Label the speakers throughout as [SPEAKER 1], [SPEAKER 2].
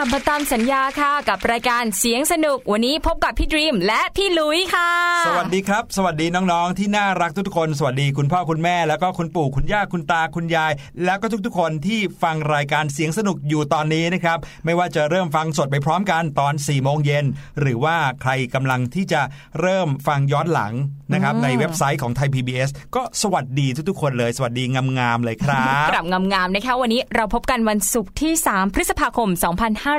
[SPEAKER 1] ลับมาตามสัญญาค่ะ กับรายการเสียงสนุกวันนี้พบกับพี่ดรีมและพี่ลุยค่ะ
[SPEAKER 2] สวัสดีครับ สวัสดีน้องๆ ที่น่ารักทุกๆคน สวัสดีคุณพ่อคุณแม่ แล้วก็คุณปู่คุณย่าคุณตาคุณยาย แล้วก็ทุกๆ คนที่ฟังรายการเสียงสนุกอยู่ตอนนี้นะครับ ไม่ว่าจะเริ่มฟังสดไปพร้อมกันตอน4ี่โมงเย็นหรือว่าใครกำลังที่จะเริ่มฟังย้อนหลังนะครับในเว็บไซต์ของไทย PBS ก็สวัสดีทุกๆ คนเลย สวัสดีงามๆเลยครับ
[SPEAKER 1] กลับงามๆนะคะวันนี้เราพบกันวันศุกร์ที่ 3 พฤษภาคม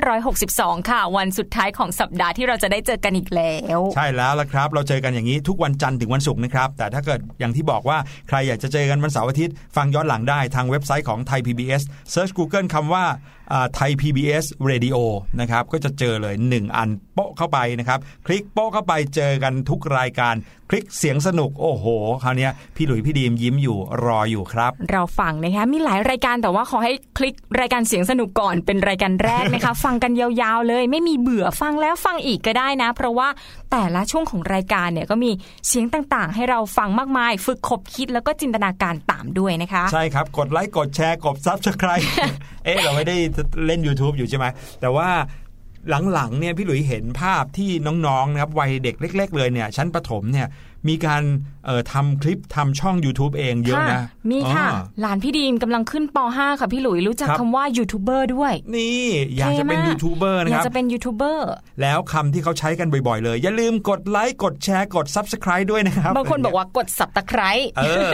[SPEAKER 1] 2562 ค่ะ วันสุดท้ายของสัปดาห์ที่เราจะได้เจอกันอีกแล้ว
[SPEAKER 2] ใช่แล้วละครับ เราเจอกันอย่างนี้ทุกวันจันทร์ถึงวันศุกร์นะครับ แต่ถ้าเกิดอย่างที่บอกว่าใครอยากจะเจอกันวันเสาร์อาทิตย์ ฟังย้อนหลังได้ทางเว็บไซต์ของไทย PBS Search Google คำว่า ไทย PBS Radio นะครับก็จะเจอเลย 1 อันโป๊ะเข้าไปนะครับ คลิกโป๊ะเข้าไปเจอกันทุกรายการ คลิกเสียงสนุกโอ้โหคราวนี้พี่หลุยพี่ดีมยิ้มอยู่รออยู่ครับ
[SPEAKER 1] เราฟังนะคะมีหลายรายการแต่ว่าขอให้คลิกรายการเสียงสนุกก่อนเป็นรายการแรกนะคะ ฟังกันยาวๆเลย ไม่มีเบื่อฟังแล้วฟังอีกก็ได้นะ เพราะว่าแต่ละช่วงของรายการเนี่ยก็มีเสียงต่างๆ ให้เราฟังมากมาย ฝึกขบคิดแล้วก็จินตนาการตามด้วยนะคะ
[SPEAKER 2] ใช่ครับกดไลค์กดแชร์กดซับสไคร b e เอ๊ะเราไม่ได้เล่น YouTube อยู่ใช่ไหมแต่ว่าหลังๆเนี่ยพี่หลุยเห็นภาพที่น้องๆนะครับวัยเด็กเล็ก ๆ เลยเนี่ย ชั้นประถมเนี่ยมีการเอ่อทำคลิปทำช่อง YouTube เองเยอะนะ
[SPEAKER 1] มีค่ะ
[SPEAKER 2] อ๋อ
[SPEAKER 1] หลานพี่ดีมกำลังขึ้นป .5 ค่ะพี่หลุยรู้จัก
[SPEAKER 2] ครับ
[SPEAKER 1] คำว่ายูทูบเบอร์ด้วย
[SPEAKER 2] นี่อยากจะเป็น
[SPEAKER 1] ท่ม
[SPEAKER 2] ยูทูบเบอร์นะ
[SPEAKER 1] อยา
[SPEAKER 2] ค
[SPEAKER 1] ก
[SPEAKER 2] รับ
[SPEAKER 1] จะเป็นยูทูบเบอร์
[SPEAKER 2] แล้วคำที่เขาใช้กันบ่อยๆเลย อย่าลืมกดไลค์ กดแชร์กด Subscribe ด้วยนะครับ
[SPEAKER 1] บางคนบอกว่ากดสับตะไคร้
[SPEAKER 2] เออ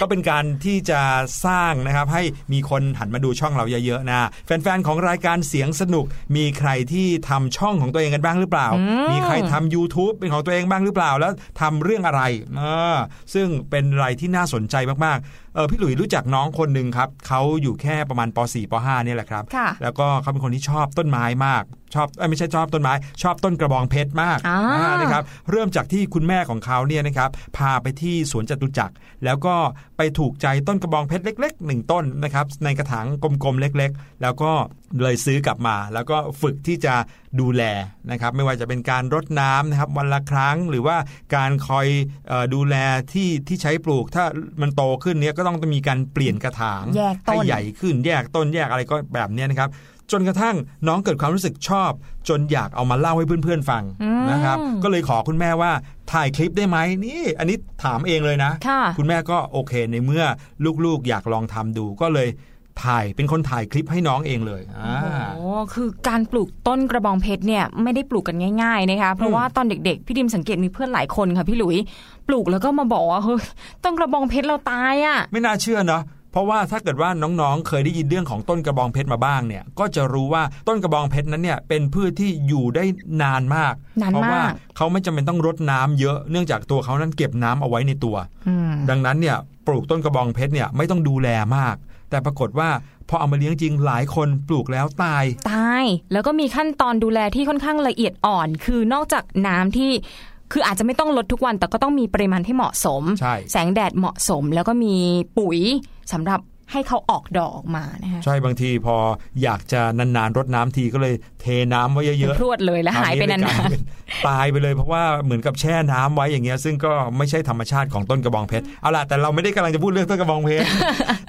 [SPEAKER 2] ก็เป็นการที่จะสร้างนะครับให้มีคนหันมาดูช่องเราเยอะๆนะแฟนๆของรายการเสียงสนุก มีใครที่ทำช่องของตัวเองกันบ้างหรือเปล่า มีใครทำ YouTube เป็นของตัวเองบ้างหรือเปล่า แล้วทำเรื่องอะไรเออซึ่งเป็นอะไรที่น่าสนใจมากๆเออพี่หลุยรู้จักน้องคนหนึ่งครับเขาอยู่แค่ประมาณป .4 ป .5 เนี่ยแหละครับ
[SPEAKER 1] ค่ะ
[SPEAKER 2] แล้วก็เขาเป็นคนที่ชอบต้นไม้มาก ชอบเอ้ยไม่ใช่ชอบต้นไม้ ชอบต้นกระบองเพชรมาก
[SPEAKER 1] อ่า
[SPEAKER 2] อ่านะครับเริ่มจากที่คุณแม่ของเขาเนี่ยนะครับพาไปที่สวนจตุจักร แล้วก็ไปถูกใจต้นกระบองเพชรเล็กๆหนึ่งต้นนะครับในกระถางกลมๆเล็ก ๆ แล้วก็เลยซื้อกลับมา แล้วก็ฝึกที่จะดูแลนะครับไม่ว่าจะเป็นการรดน้ำนะครับวันละครั้งหรือว่าการคอยเออดูแลที่ที่ใช้ปลูก ถ้ามันโตขึ้นเนี้ยก็ต้องมีการเปลี่ยนกระถาง
[SPEAKER 1] แยกต้น
[SPEAKER 2] ให้ใหญ่ขึ้นแยกต้นแยกอะไรก็แบบเนี้ยนะครับจนกระทั่งน้องเกิดความรู้สึกชอบ จนอยากเอามาเล่าให้เพื่อนๆฟัง
[SPEAKER 1] อืม
[SPEAKER 2] นะครับ ก็เลยขอคุณแม่ว่าถ่ายคลิปได้ไหมนี่ อันนี้ถามเองเลยนะ
[SPEAKER 1] ค่ะ
[SPEAKER 2] คุณแม่ก็โอเคในเมื่อลูกๆ อยากลองทำดูก็เลย ถ่ายเป็นคนถ่ายคลิปให้น้องเองเลยอ่า
[SPEAKER 1] โอ้คือการปลูกต้นกระบองเพชรเนี่ยไม่ได้ปลูกกันง่ายๆนะคะเพราะว่าตอนเด็กๆ พี่ดิมสังเกตมีเพื่อนหลายคนค่ะพี่หลุย ปลูกแล้วก็มาบอกว่าเฮ้ยต้นกระบองเพชรเราตายอะ
[SPEAKER 2] ไม่น่าเชื่อเนาะเพราะว่าถ้าเกิดว่าน้องๆ เคยได้ยินเรื่องของต้นกระบองเพชรมาบ้างเนี่ย ก็จะรู้ว่าต้นกระบองเพชรนั้นเนี่ยเป็นพืชที่อยู่ได้นานมาก
[SPEAKER 1] นานมาก
[SPEAKER 2] เพราะว่าเขาไม่จำเป็นต้องรดน้ำเยอะเนื่องจากตัวเขานั้นเก็บน้ำเอาไว้ในตัว
[SPEAKER 1] อืม
[SPEAKER 2] ดังนั้นเนี่ยปลูกต้นกระบองเพชรเนี่ยไม่ต้องดูแลมาก แต่ปรากฏว่าพอเอามาเลี้ยงจริงหลายคนปลูกแล้วตาย
[SPEAKER 1] ตาย แล้วก็มีขั้นตอนดูแลที่ค่อนข้างละเอียดอ่อน คือนอกจากน้ำที่คืออาจจะไม่ต้องลดทุกวันแต่ก็ต้องมีปริมาณที่เหมาะสม
[SPEAKER 2] ใช่
[SPEAKER 1] แสงแดดเหมาะสม แล้วก็มีปุ๋ยสำหรับ ให้เขาออกดอกออกมานะคะ
[SPEAKER 2] ใช่บางทีพออยากจะนานๆรดน้ำทีก็เลยเทน้ำไว้เยอะ
[SPEAKER 1] พรวดเลยแล้วหายไปนาน
[SPEAKER 2] ครวเลยกลยเป็ตายไปเลยเพราะว่าเหมือนกับแช่น้ำไว้อย่างเงี้ยซึ่งก็ไม่ใช่ธรรมชาติของต้นกระบองเพชรเอาล่ะแต่เราไม่ได้กำลังจะพูดเรื่องต้นกระบองเพชร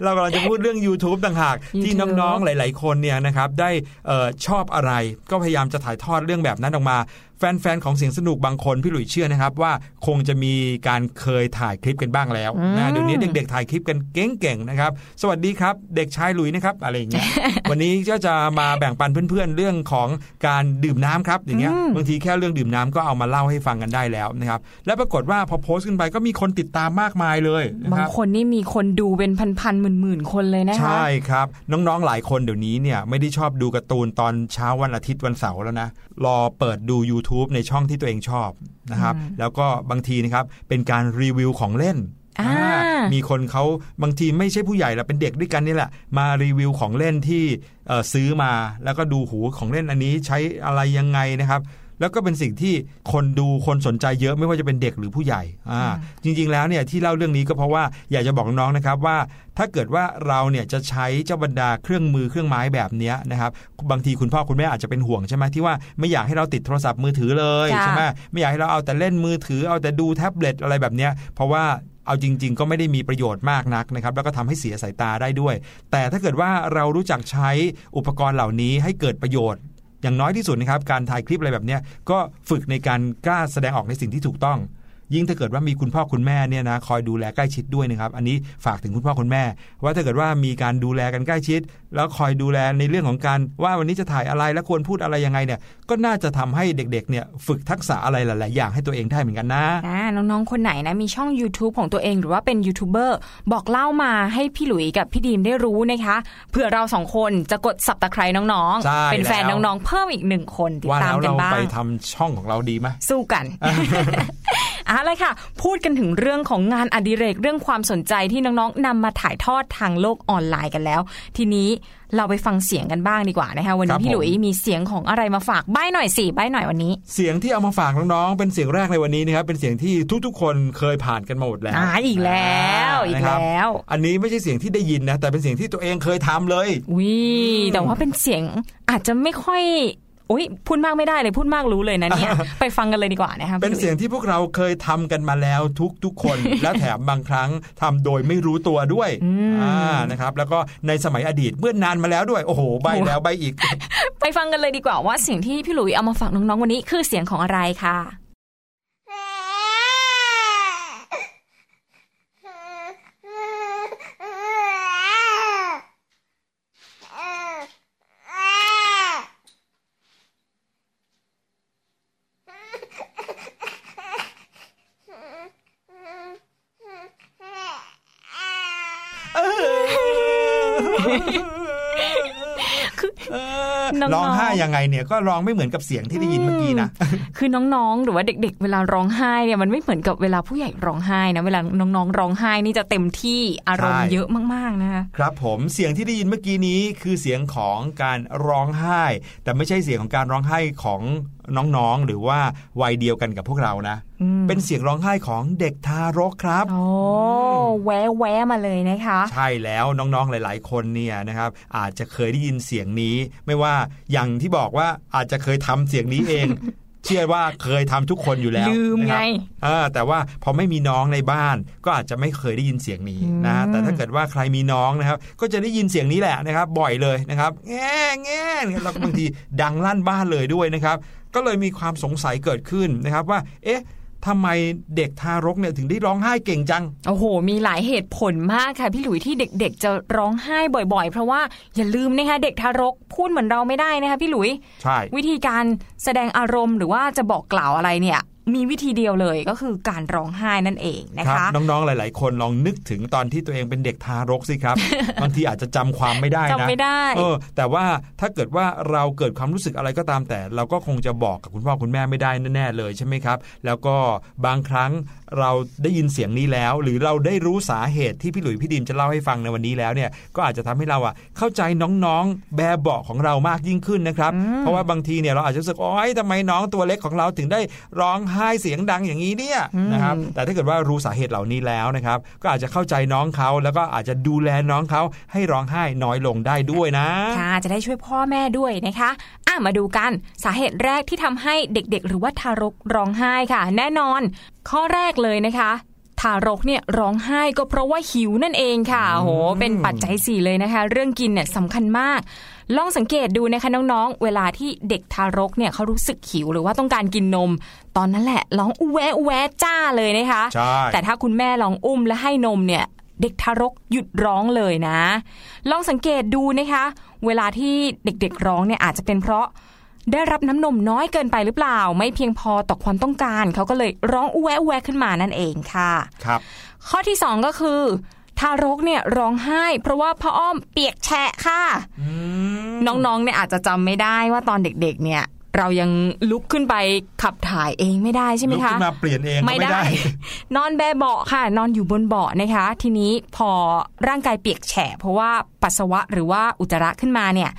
[SPEAKER 2] เรากำลังจะพูดเรื่อง YouTube ต่างหาก ที่
[SPEAKER 1] YouTube
[SPEAKER 2] น้องๆหลาย ๆ คนเนี่ยนะครับได้เออชอบอะไรก็พยายามจะถ่ายทอดเรื่องแบบนั้นออกมา แฟนๆของเสียงสนุกบางคนพี่หลุยเชื่อนะครับว่าคงจะมีการเคยถ่ายคลิปกันบ้างแล้วนะเดี๋ยวนี้เด็กๆถ่ายคลิปกันเก่งๆนะครับสวัสดีครับ เด็กชายหลุยนะครับอะไรอย่างเงี้ยวันนี้ก็จะมาแบ่งปันเพื่อนๆเรื่องของการดื่มน้ำครับอย่างเงี้ยบางทีแค่เรื่องดื่มน้ำก็เอามาเล่าให้ฟังกันได้แล้วนะครับและปรากฏว่าพอโพสต์ขึ้นไปก็มีคนติดตามมากมายเลยนะ
[SPEAKER 1] ๆบา
[SPEAKER 2] ค
[SPEAKER 1] ง
[SPEAKER 2] รับ
[SPEAKER 1] คนนี่มีคนดูเป็นพันๆหมื่นๆคนเลยนะคะ
[SPEAKER 2] ใช่ครับน้องๆหลายคนเดี๋ยวนี้เนี่ยไม่ได้ชอบดูการ์ตูนตอนเช้าวันอาทิตย์วันเสาร์แล้วนะรอเปิดดู YouTube ในช่องที่ตัวเองชอบนะครับ แล้วก็บางทีนะครับเป็นการรีวิวของเล่น
[SPEAKER 1] อ่า
[SPEAKER 2] อ่ามีคนเขาบางทีไม่ใช่ผู้ใหญ่ละเป็นเด็กด้วยกันนี่แหละ มารีวิวของเล่นที่เอ่อซื้อมาแล้วก็ดูหูของเล่นอันนี้ใช้อะไรยังไงนะครับ แล้วก็เป็นสิ่งที่คนดูคนสนใจเยอะไม่ว่าจะเป็นเด็กหรือผู้ใหญ่อ่าจริง ๆ แล้วเนี่ยที่เล่าเรื่องนี้ก็เพราะว่าอยากจะบอกน้องๆนะครับว่า ถ้าเกิดว่าเราเนี่ยจะใช้เจ้าบรรดาเครื่องมือเครื่องไม้แบบเนี้ยนะครับบางทีคุณพ่อคุณแม่อาจจะเป็นห่วงใช่ไหมที่ว่าไม่อยากให้เราติดโทรศัพท์มือถือเลย
[SPEAKER 1] จ้ะ
[SPEAKER 2] ใช่ไหมไม่อยากให้เราเอาแต่เล่นมือถือเอาแต่ดูแท็บเล็ตอะไรแบบเนี้ยเพราะว่าเอาจริง ๆ ก็ไม่ได้มีประโยชน์มากนักนะครับ แล้วก็ทำให้เสียสายตาได้ด้วย แต่ถ้าเกิดว่าเรารู้จักใช้อุปกรณ์เหล่านี้ให้เกิดประโยชน์ อย่างน้อยที่สุดนะครับการถ่ายคลิปอะไรแบบนี้ก็ฝึกในการกล้าแสดงออกในสิ่งที่ถูกต้อง ยิ่งถ้าเกิดว่ามีคุณพ่อคุณแม่เนี่ยนะคอยดูแลใกล้ชิดด้วยนะครับอันนี้ฝากถึงคุณพ่อคุณแม่ ว่าถ้าเกิดว่ามีการดูแลกันใกล้ชิด แล้วคอยดูแลในเรื่องของการว่าวันนี้จะถ่ายอะไรและควรพูดอะไรยังไงเนี่ยก็น่าจะทำให้เด็กๆเนี่ยฝึกทักษะอะไรหลาย ๆ อย่างให้ตัวเองได้เหมือนกันนะ
[SPEAKER 1] อ่าน้องๆคนไหนนะมีช่อง YouTube ของตัวเองหรือว่าเป็นยูทูบเบอร์บอกเล่ามาให้พี่หลุยกับพี่ดีมได้รู้นะคะเผื่อเราสองคนจะกดสับตะไคร้น้อง
[SPEAKER 2] ใช่
[SPEAKER 1] ๆเป็นแฟน
[SPEAKER 2] แล้ว
[SPEAKER 1] น้องๆเพิ่มอีกหนึ่งคนติด
[SPEAKER 2] ว่า
[SPEAKER 1] ตาม
[SPEAKER 2] แล้ว
[SPEAKER 1] กัน
[SPEAKER 2] เรา
[SPEAKER 1] บ้าง
[SPEAKER 2] ไปทำช่องของเราดีไหม
[SPEAKER 1] สู้กันเอาเลยค่ะ พูดกันถึงเรื่องของงานอดิเรกเรื่องความสนใจที่น้องๆนำมาถ่ายทอดทางโลกออนไลน์กันแล้ว ทีนี้เราไปฟังเสียงกันบ้างดีกว่านะคะวัน
[SPEAKER 2] ครั
[SPEAKER 1] นี้
[SPEAKER 2] บ
[SPEAKER 1] พี่หลุย
[SPEAKER 2] ผม
[SPEAKER 1] มีเสียงของอะไรมาฝากใบ้หน่อยสิใบ้หน่อยวันนี้
[SPEAKER 2] เสียงที่เอามาฝากน้องๆเป็นเสียงแรกในวันนี้นะครับเป็นเสียงที่ทุกๆ คนเคยผ่านกันมาหมดแล้ว
[SPEAKER 1] อ่าอีกแล้วอีก
[SPEAKER 2] นะครับ
[SPEAKER 1] แล้ว
[SPEAKER 2] อันนี้ไม่ใช่เสียงที่ได้ยินนะแต่เป็นเสียงที่ตัวเองเคยทำเลย
[SPEAKER 1] วิแต่ว่าเป็นเสียงอาจจะไม่ค่อย อุ้ยพูดมากไม่ได้เลยพูดมากรู้เลยนะเนี่ยไปฟังกันเลยดีกว่านะคะ
[SPEAKER 2] เป็น
[SPEAKER 1] พี่หลุ
[SPEAKER 2] เสียงที่พวกเราเคยทำกันมาแล้วทุกๆคน และแถมบางครั้งทำโดยไม่รู้ตัวด้วยอ่านะครับแล้วก็ในสมัยอดีตเมื่อนานมาแล้วด้วย โอ้โหใบแล้วใบอีก
[SPEAKER 1] ไปฟังกันเลยดีกว่าว่าเสียงที่พี่หลุยเอามาฝากน้องๆวันนี้คือเสียงของอะไรค่ะ
[SPEAKER 2] เออ
[SPEAKER 1] น้องๆ
[SPEAKER 2] ร้องไห้ยังไงเนี่ยก็ร้องไม่เหมือนกับเสียงที่ได้ยินเมื่อกี้นะ
[SPEAKER 1] คือน้องๆ หรือว่าเด็ก ๆ เวลาร้องไห้เนี่ยมันไม่เหมือนกับเวลาผู้ใหญ่ร้องไห้นะเวลาน้องๆ ร้องไห้นี่จะเต็มที่อารมณ์
[SPEAKER 2] ใช่
[SPEAKER 1] เยอะมากๆนะคะ
[SPEAKER 2] ครับผมเสียงที่ได้ยินเมื่อกี้นี้คือเสียงของการร้องไห้ แต่ไม่ใช่เสียงของการร้องไห้ของน้องๆ หรือว่าวัยเดียวกันกับพวกเรานะ
[SPEAKER 1] อืม
[SPEAKER 2] เป็นเสียงร้องไห้ของเด็กทารกครับ
[SPEAKER 1] โอ้แวะแวะมาเลยนะคะ
[SPEAKER 2] ใช่แล้วน้องๆหลาย ๆ คนเนี่ยนะครับอาจจะเคยได้ยินเสียงนี้ ไม่ว่าอย่างที่บอกว่าอาจจะเคยทำเสียงนี้เองเชื่อว่าเคยทำทุกคนอยู่แล้ว
[SPEAKER 1] ลืมไง
[SPEAKER 2] นะครับเออแต่ว่าพอไม่มีน้องในบ้านก็อาจจะไม่เคยได้ยินเสียงนี้นะ
[SPEAKER 1] อืม
[SPEAKER 2] แต่ถ้าเกิดว่าใครมีน้องนะครับ ก็จะได้ยินเสียงนี้แหละนะครับ บ่อยเลยนะครับแง่แง่แล้วก็บางทีดังลั่นบ้านเลยด้วยนะครับ ก็เลยมีความสงสัยเกิดขึ้นนะครับว่า เอ๊ะ ทำไมเด็กทารกเนี่ยถึงได้ร้องไห้เก่งจัง
[SPEAKER 1] โอ้โห มีหลายเหตุผลมากค่ะ พี่หลุยที่เด็กๆ จะร้องไห้บ่อยๆ เพราะว่าอย่าลืมนะคะเด็กทารกพูดเหมือนเราไม่ได้นะคะพี่หลุย
[SPEAKER 2] ใช่
[SPEAKER 1] วิธีการแสดงอารมณ์หรือว่าจะบอกกล่าวอะไรเนี่ย มีวิธีเดียวเลยก็คือการร้องไห้นั่นเองนะ
[SPEAKER 2] ครั
[SPEAKER 1] คะ
[SPEAKER 2] น้องๆหลาย ๆ คนลองนึกถึงตอนที่ตัวเองเป็นเด็กทารกสิครับบางทีอาจจะจำความไม่ได้นะ
[SPEAKER 1] จำไม่ได้
[SPEAKER 2] เออแต่ว่าถ้าเกิดว่าเราเกิดความรู้สึกอะไรก็ตามแต่ เราก็คงจะบอกกับคุณพ่อคุณแม่ไม่ได้แน่ๆเลยใช่ไหมครับ แล้วก็บางครั้งเราได้ยินเสียงนี้แล้ว หรือเราได้รู้สาเหตุที่พี่หลุยพี่ดิมจะเล่าให้ฟังในวันนี้แล้วเนี่ยก็อาจจะทำให้เราอะเข้าใจน้องๆ แบบเบาะของเรามากยิ่งขึ้นนะครับ เพราะว่าบางทีเนี่ยเราอาจจะรู้สึกโอ๊ยทำไมน้องตัวเล็กของเราถึงได้ร้องไห้เสียงดังอย่างนี้เนี่ยนะครับแต่ถ้าเกิดว่ารู้สาเหตุเหล่านี้แล้วนะครับ ก็อาจจะเข้าใจน้องเขาแล้วก็อาจจะดูแลน้องเขาให้ร้องไห้น้อยลงได้ด้วยนะ
[SPEAKER 1] ค่ะจะได้ช่วยพ่อแม่ด้วยนะคะอะมาดูกันสาเหตุแรกที่ทำให้เด็กๆ หรือว่าทารกร้องไห้ค่ะ แน่นอน ข้อแรกเลยนะคะทารกเนี่ยร้องไห้ก็เพราะว่าหิวนั่นเองค่ะโอ้โห เป็นปัจจัยสี่เลยนะคะ เรื่องกินเนี่ยสำคัญมาก ลองสังเกตดูนะคะน้องๆ เวลาที่เด็กทารกเนี่ยเขารู้สึกหิวหรือว่าต้องการกินนม ตอนนั้นแหละร้องอูแวะอูแวะจ้าเลยนะคะ
[SPEAKER 2] ใช่
[SPEAKER 1] แต่ถ้าคุณแม่ลองอุ้มและให้นมเนี่ยเด็กทารกหยุดร้องเลยนะ ลองสังเกตดูนะคะ เวลาที่เด็กๆร้องเนี่ยอาจจะเป็นเพราะได้รับน้ำนมน้อยเกินไปหรือเปล่า ไม่เพียงพอต่อความต้องการ เขาก็เลยร้องอูแวะอูแวะขึ้นมานั่นเองค่ะ
[SPEAKER 2] ครับ
[SPEAKER 1] ข้อที่สองก็คือทารกเนี่ยร้องไห้ เพราะว่าพ่ออ้อมเปียกแฉะค่ะน้องๆเนี่ยอาจจะจำไม่ได้ว่าตอนเด็กๆ เนี่ย เรายังลุกขึ้นไปขับถ่ายเองไม่ได้ใช่ไหม
[SPEAKER 2] ลุก
[SPEAKER 1] คะ
[SPEAKER 2] ขึ้นมาเปลี่ยนเองก็
[SPEAKER 1] ไม่
[SPEAKER 2] ไม่
[SPEAKER 1] ได้
[SPEAKER 2] ได้
[SPEAKER 1] นอนแบเบาะค่ะ นอนอยู่บนเบาะนะคะ ทีนี้พอร่างกายเปียกแฉะเพราะว่าปัสสาวะหรือว่าอุจจาระขึ้นมาเนี่ย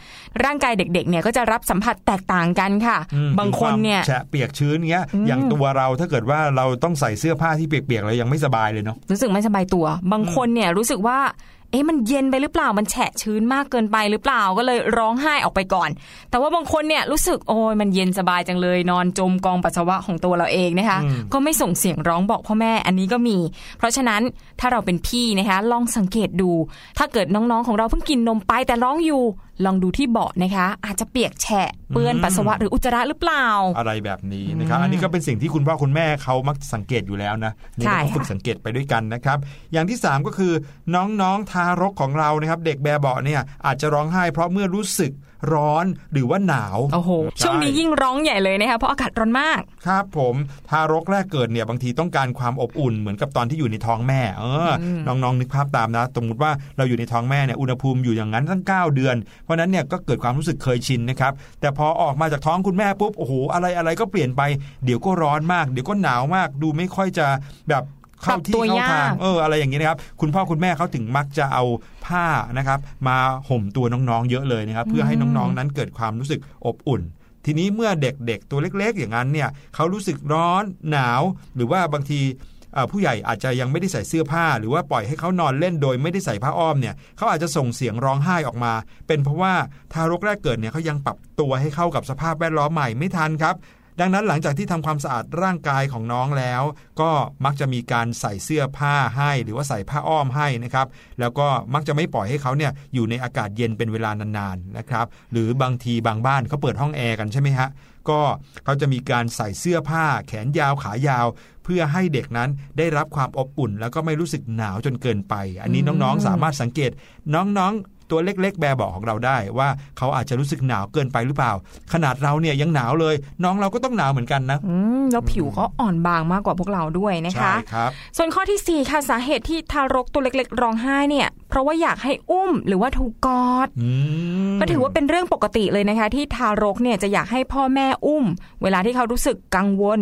[SPEAKER 1] ร่างกายเด็กๆ เนี่ยก็จะรับสัมผัสแตกต่างกันค่ะ
[SPEAKER 2] อืม
[SPEAKER 1] บางคนเนี่ย
[SPEAKER 2] มีวามแฉะเปียกชื้นเงี้ยอย่างตัวเราถ้าเกิดว่าเราต้องใส่เสื้อผ้าที่เปียกๆเรายังไม่สบายเลยเนาะ
[SPEAKER 1] รู้สึกไม่สบายตัว บางคนเนี่ยรู้สึกว่า เอ๊ะมันเย็นไปหรือเปล่ามันแฉะชื้นมากเกินไปหรือเปล่าก็เลยร้องไห้ออกไปก่อน แต่ว่าบางคนเนี่ยรู้สึกโอ้ยมันเย็นสบายจังเลย นอนจมกองปัสสาวะของตัวเราเองนะคะ
[SPEAKER 2] อืม
[SPEAKER 1] ก็ไม่ส่งเสียงร้องบอกพ่อแม่อันนี้ก็มี เพราะฉะนั้นถ้าเราเป็นพี่นะคะลองสังเกตดู ถ้าเกิดน้องๆของเราเพิ่งกินนมไปแต่ร้องอยู่ ลองดูที่เบาะนะคะ อาจจะเปียกแฉะเปื้อนปัสสาวะหรืออุจจาระหรือเปล่า
[SPEAKER 2] อะไรแบบนี้นะครับ อันนี้ก็เป็นสิ่งที่คุณพ่อคุณแม่เขามักสังเกตอยู่แล้วนะนี่
[SPEAKER 1] ใช่
[SPEAKER 2] เราต้องฝึก
[SPEAKER 1] ค่ะ
[SPEAKER 2] สังเกตไปด้วยกันนะครับ อย่างที่ 3 ก็คือน้องๆทารกของเรานะครับ เด็กแบบเบาะเนี่ยอาจจะร้องไห้เพราะเมื่อรู้สึก ร้อนหรือว่าหนาว
[SPEAKER 1] โอ้โห
[SPEAKER 2] ใช่
[SPEAKER 1] วงนี้ยิ่งร้องใหญ่เลยนะคะเพราะอากาศร้อนมาก
[SPEAKER 2] ครับผมทารกแรกเกิดเนี่ยบางทีต้องการความอบอุ่นเหมือนกับตอนที่อยู่ในท้องแม่เอออ
[SPEAKER 1] ม
[SPEAKER 2] น้องๆนึกภาพตามนะสมมติว่าเราอยู่ในท้องแม่เนี่ยอุณหภูมิอยู่อย่างนั้นตั้ง 9 เดือน เพราะฉะนั้นเนี่ยก็เกิดความรู้สึกเคยชินนะครับแต่พอออกมาจากท้องคุณแม่ปุ๊บโอ้โหอะไรอะไรก็เปลี่ยนไปเดี๋ยวก็ร้อนมาก เดี๋ยวก็หนาวมาก ดูไม่ค่อยจะแบบ เข้าที่
[SPEAKER 1] ปรับตัว
[SPEAKER 2] เข้าทาง
[SPEAKER 1] ยาก
[SPEAKER 2] เอออะไรอย่างนี้นะครับ คุณพ่อคุณแม่เขาถึงมักจะเอาผ้านะครับ มาห่มตัวน้องๆเยอะเลยนะครับ เพื่อให้น้องๆนั้นเกิดความรู้สึกอบอุ่นทีนี้เมื่อเด็กๆ ตัวเล็ก ๆ อย่างนั้นเนี่ยเขารู้สึกร้อนหนาว หรือว่าบางทีเอ่อผู้ใหญ่อาจจะยังไม่ได้ใส่เสื้อผ้า หรือว่าปล่อยให้เขานอนเล่นโดยไม่ได้ใส่ผ้าอ้อมเนี่ยเขาอาจจะส่งเสียงร้องไห้ออกมา เป็นเพราะว่าทารกแรกเกิดเนี่ยเขายังปรับตัวให้เข้ากับสภาพแวดล้อมใหม่ไม่ทันครับ ดังนั้นหลังจากที่ทำความสะอาดร่างกายของน้องแล้ว ก็มักจะมีการใส่เสื้อผ้าให้ หรือว่าใส่ผ้าอ้อมให้นะครับ แล้วก็มักจะไม่ปล่อยให้เขาเนี่ยอยู่ในอากาศเย็นเป็นเวลานานๆนะครับ หรือบางทีบางบ้านเขาเปิดห้องแอร์กันใช่ไหมฮะก็เขาจะมีการใส่เสื้อผ้า แขนยาวขายาว เพื่อให้เด็กนั้นได้รับความอบอุ่น แล้วก็ไม่รู้สึกหนาวจนเกินไป อันนี้น้องๆ สามารถสังเกตน้องๆ ตัวเล็กๆแบบเบาะของเราได้ว่าเขาอาจจะรู้สึกหนาวเกินไปหรือเปล่า ขนาดเราเนี่ยยังหนาวเลย น้องเราก็ต้องหนาวเหมือนกันนะ
[SPEAKER 1] อืมแล้วผิวก็อ่อนบางมากกว่าพวกเราด้วยนะ
[SPEAKER 2] ใช่
[SPEAKER 1] คะ
[SPEAKER 2] ครับ
[SPEAKER 1] ส่วนข้อที่ 4 ค่ะสาเหตุที่ทารกตัวเล็ก ๆ ร้องไห้เนี่ยเพราะว่าอยากให้อุ้มหรือว่าถูกกอด
[SPEAKER 2] อืม
[SPEAKER 1] ก็ถือว่าเป็นเรื่องปกติเลยนะคะ ที่ทารกเนี่ยจะอยากให้พ่อแม่อุ้ม เวลาที่เขารู้สึกกังวล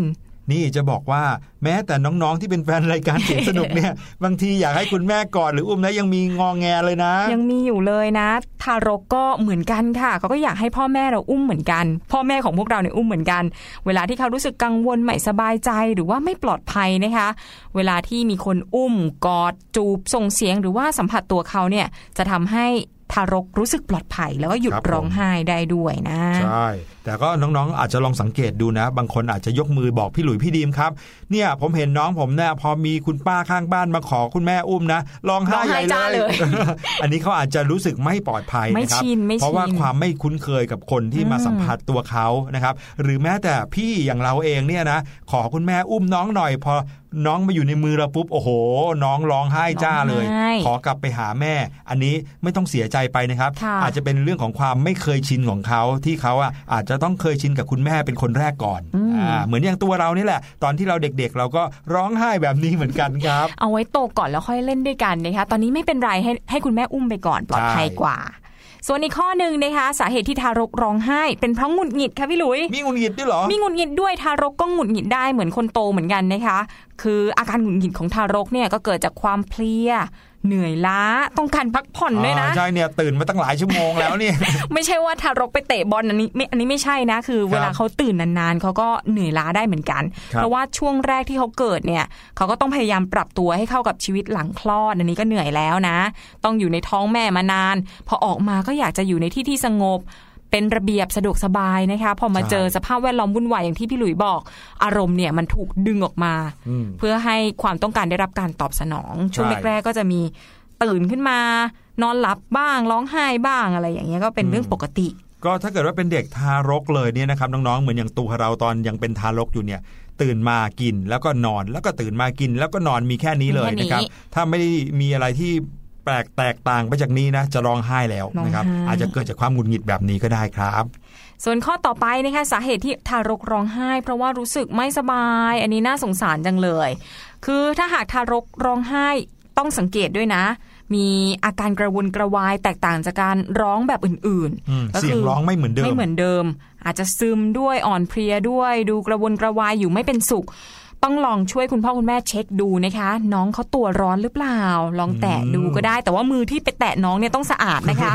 [SPEAKER 2] นี่จะบอกว่าแม้แต่น้องๆที่เป็นแฟนรายการเสียงสนุกเนี่ย บางทีอยากให้คุณแม่กอดหรืออุ้มนะยังมีงองแงเลยนะ
[SPEAKER 1] ยังมีอยู่เลยนะ ทารกก็เหมือนกันค่ะ เขาก็อยากให้พ่อแม่เราอุ้มเหมือนกัน พ่อแม่ของพวกเราเนี่ยอุ้มเหมือนกัน เวลาที่เขารู้สึกกังวลไม่สบายใจหรือว่าไม่ปลอดภัยนะคะ เวลาที่มีคนอุ้มกอดจูบส่งเสียงหรือว่าสัมผัสตัวเขาเนี่ยจะทำให้ทารกรู้สึกปลอดภัยแล้วก็หยุด
[SPEAKER 2] ครับผม
[SPEAKER 1] ร้องไห้ได้ด้วยนะ
[SPEAKER 2] ใช่ แต่ก็น้องๆ อาจจะลองสังเกตดูนะ บางคนอาจจะยกมือบอกพี่หลุยพี่ดีมครับ เนี่ยผมเห็นน้องผมเนี่ยพอมีคุณป้าข้างบ้านมาขอคุณแม่อุ้มนะร้องไห้
[SPEAKER 1] ร้อง
[SPEAKER 2] ให
[SPEAKER 1] ไห้
[SPEAKER 2] ญ่
[SPEAKER 1] จ้า
[SPEAKER 2] เล
[SPEAKER 1] เลยย
[SPEAKER 2] อันนี้เขาอาจจะรู้สึกไม่ปลอดภัย
[SPEAKER 1] ไม่
[SPEAKER 2] นะครับ
[SPEAKER 1] ชินไม่ชิน
[SPEAKER 2] เพราะว่าความไม่คุ้นเคยกับคนที่มา
[SPEAKER 1] อืม
[SPEAKER 2] สัมผัสตัวเขานะครับ หรือแม้แต่พี่อย่างเราเองเนี่ยนะ ขอคุณแม่อุ้มน้องหน่อยพอน้องมาอยู่ในมือเราปุ๊บโอ้โห น้องร้องไห้จ้าเลย
[SPEAKER 1] ร้องไห้
[SPEAKER 2] ขอกลับไปหาแม่ อันนี้ไม่ต้องเสียใจไปนะครับ
[SPEAKER 1] ค่ะ
[SPEAKER 2] อาจจะเป็นเรื่องของความไม่เคยชินของเขาที่เขาอะอาจจะต้องเคยชินกับคุณแม่เป็นคนแรกก่อน
[SPEAKER 1] อืม
[SPEAKER 2] อ่าเหมือนอย่างตัวเรานี่แหละ ตอนที่เราเด็กๆ เราก็ร้องไห้แบบนี้เหมือนกันครับ
[SPEAKER 1] เอาไว้โตก่อนแล้วค่อยเล่นด้วยกันนะคะตอนนี้ไม่เป็นไรให้ให้คุณแม่อุ้มไปก่อนปลอดภัย
[SPEAKER 2] ใช่
[SPEAKER 1] กว่าส่วนอีกข้อหนึ่งนะคะสาเหตุที่ทารกร้องไห้ เป็นเพราะหงุดหงิดค่ะพี่หลุย
[SPEAKER 2] มีงุนงิดด้วยเหรอ
[SPEAKER 1] มีหงุดหงิดด้วยทารกก็หงุดหงิดได้เหมือนคนโตเหมือนกันนะคะ คืออาการหงุดหงิดของทารกเนี่ยก็เกิดจากความเพลีย เหนื่อยล้าต้องการพักผ่อนด้วยนะ
[SPEAKER 2] อ่าใช่เนี่ยตื่นมาตั้งหลายชั่วโมงแล้วเนี่ย
[SPEAKER 1] ไม่ใช่ว่าทารกไปเตะบอลอันนี้ไม่อันนี้ไม่ใช่นะคือ เวลาเขาตื่นนานๆเขาก็เหนื่อยล้าได้เหมือนกัน
[SPEAKER 2] ครับ
[SPEAKER 1] เพราะว่าช่วงแรกที่เขาเกิดเนี่ยเขาก็ต้องพยายามปรับตัวให้เข้ากับชีวิตหลังคลอดอันนี้ก็เหนื่อยแล้วนะ ต้องอยู่ในท้องแม่มานาน พอออกมาก็อยากจะอยู่ในที่ที่สงบ เป็นระเบียบสะดวกสบายนะคะพอมา
[SPEAKER 2] ใช่
[SPEAKER 1] เจอสภาพแวดล้อมวุ่นวายอย่างที่พี่หลุยบอก อารมณ์เนี่ยมันถูกดึงออกมา
[SPEAKER 2] อืม
[SPEAKER 1] เพื่อให้ความต้องการได้รับการตอบสนอง ช่วง
[SPEAKER 2] ใช่
[SPEAKER 1] แรกๆก็จะมีตื่นขึ้นมา นอนหลับบ้างร้องไห้บ้างอะไรอย่างเงี้ยก็เป็นเรื่องปกติ
[SPEAKER 2] ก็ถ้าเกิดว่าเป็นเด็กทารกเลยเนี่ยนะครับน้องๆเหมือนอย่างตัวเราตอนยังเป็นทารกอยู่เนี่ยตื่นมากินแล้วก็นอนแล้วก็ตื่นมากินแล้วก็นอนมีแค่นี้เลย
[SPEAKER 1] มีแค่นี้
[SPEAKER 2] นะครับ ถ้าไม่ได้มีอะไรที่แปลกแตกต่างไปจากนี้นะจะร้องไห้แล้วนะครับ
[SPEAKER 1] ร้องไห้
[SPEAKER 2] อาจจะเกิดจากความหงุดหงิดแบบนี้ก็ได้ครับ
[SPEAKER 1] ส่วนข้อต่อไปนะคะสาเหตุที่ทารกร้องไห้ เพราะว่ารู้สึกไม่สบาย อันนี้น่าสงสารจังเลย คือถ้าหากทารกร้องไห้ต้องสังเกตด้วยนะ มีอาการกระวนกระวายแตกต่างจากการร้องแบบอื่น
[SPEAKER 2] อืม
[SPEAKER 1] ก็
[SPEAKER 2] เสียงร้องไม่เหมือนเดิม
[SPEAKER 1] ไม่เหมือนเดิม อาจจะซึมด้วยอ่อนเพลียด้วย ดูกระวนกระวายอยู่ไม่เป็นสุข ต้องลองช่วยคุณพ่อคุณแม่เช็คดูนะคะ น้องเขาตัวร้อนหรือเปล่า ลองแตะดูก็ได้ แต่ว่ามือที่ไปแตะน้องเนี่ยต้องสะอาดนะคะ